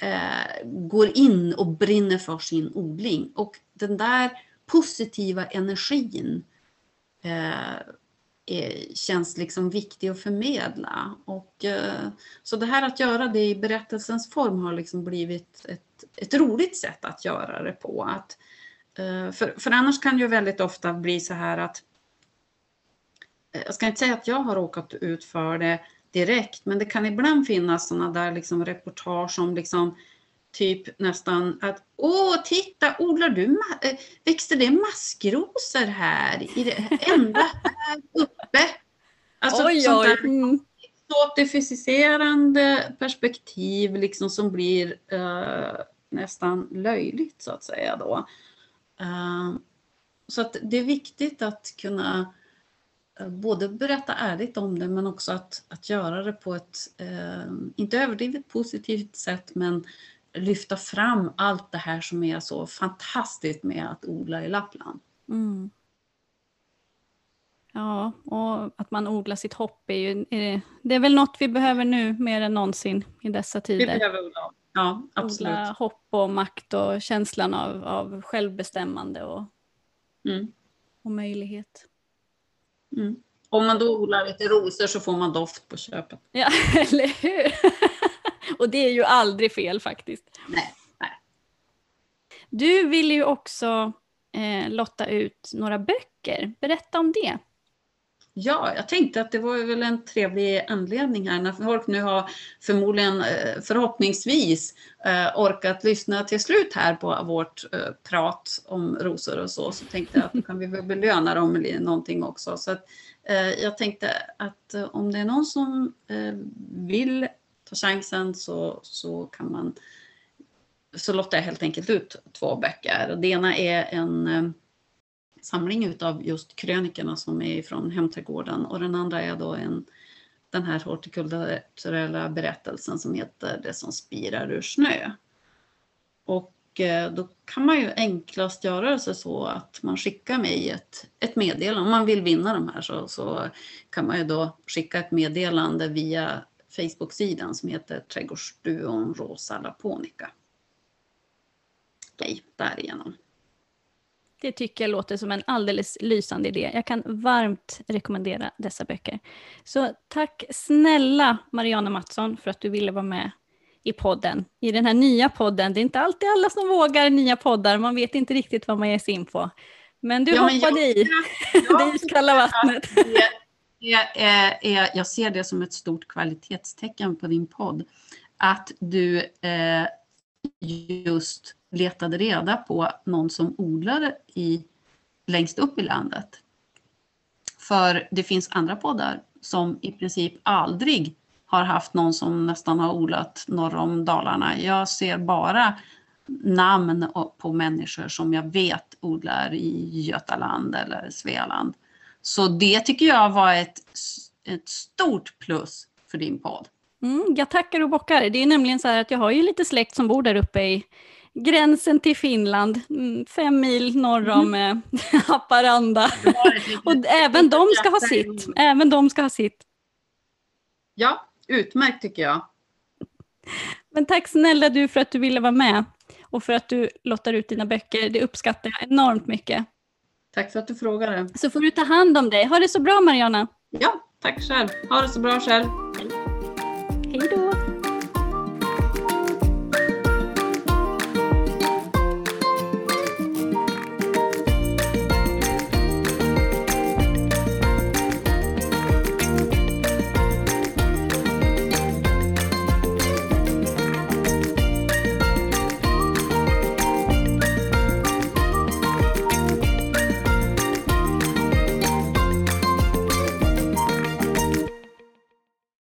eh, går in och brinner för sin odling. Och den där positiva energin eh, är, känns liksom viktig att förmedla. Och, eh, så det här att göra det i berättelsens form har liksom blivit ett, ett roligt sätt att göra det på. Att, eh, för, för annars kan det ju väldigt ofta bli så här att eh, jag ska inte säga att jag har råkat ut för det direkt, men det kan ibland finnas sådana där liksom reportage om liksom typ nästan att åh titta odlar du eh, växte det maskrosor här i det ända här uppe? Alltså oj, sånt där mm. perspektiv liksom som blir uh, nästan löjligt så att säga då. Uh, så att det är viktigt att kunna Eh, både berätta ärligt om det men också att, att göra det på ett, eh, inte överdrivet positivt sätt men lyfta fram allt det här som är så fantastiskt med att odla i Lappland. Mm. Ja, och att man odlar sitt hopp är ju, är det, är väl något vi behöver nu mer än någonsin i dessa tider. Vi behöver odla, ja absolut. Odla hopp och makt och känslan av, av självbestämmande och, mm. och möjlighet. Mm. Om man då odlar lite rosor så får man doft på köpet. Ja, eller hur? Och det är ju aldrig fel faktiskt. Nej. nej. Du vill ju också eh, lotta ut några böcker. Berätta om det. Ja, jag tänkte att det var väl en trevlig anledning här när folk nu har förmodligen eh, förhoppningsvis eh, orkat lyssna till slut här på vårt eh, prat om rosor och så, så tänkte jag att då kan vi väl belöna dem med någonting också. Så att, jag tänkte att om det är någon som vill ta chansen så, så kan man så lottar jag helt enkelt ut två böcker. Det ena är en samling utav just krönikorna som är från Hemträdgården och den andra är då en, den här hortikulturella berättelsen som heter Det som spirar ur snö. Och eh, då kan man ju enklast göra det så att man skickar mig ett, ett meddelande. Om man vill vinna de här så, så kan man ju då skicka ett meddelande via Facebook-sidan som heter Trädgårdsduon Rosa Laponica. Okej, därigenom. Det tycker jag låter som en alldeles lysande idé. Jag kan varmt rekommendera dessa böcker. Så tack snälla Mariana Mattsson för att du ville vara med i podden, i den här nya podden. Det är inte alltid alla som vågar nya poddar, man vet inte riktigt vad man ger sig in på. Men du ja, hoppade men jag, i jag, det iskalla vattnet. Jag, jag, jag, ser det som ett stort kvalitetstecken på din podd, att du eh, just letade reda på någon som odlade i, längst upp i landet. För det finns andra poddar som i princip aldrig har haft någon som nästan har odlat norr om Dalarna. Jag ser bara namn på människor som jag vet odlar i Götaland eller Svealand. Så det tycker jag var ett, ett stort plus för din podd. Mm, jag tackar och bockar. Det är nämligen så här att jag har ju lite släkt som bor där uppe i gränsen till Finland, mm, fem mil norr om mm. Eh, Haparanda. och även de ska ha sitt. Även de ska ha sitt. Ja, utmärkt tycker jag. Men tack snälla du för att du ville vara med och för att du lottar ut dina böcker. Det uppskattar jag enormt mycket. Tack för att du frågade. Så får du ta hand om dig. Ha det så bra Mariana. Ja, tack själv. Ha det så bra själv. Hej då.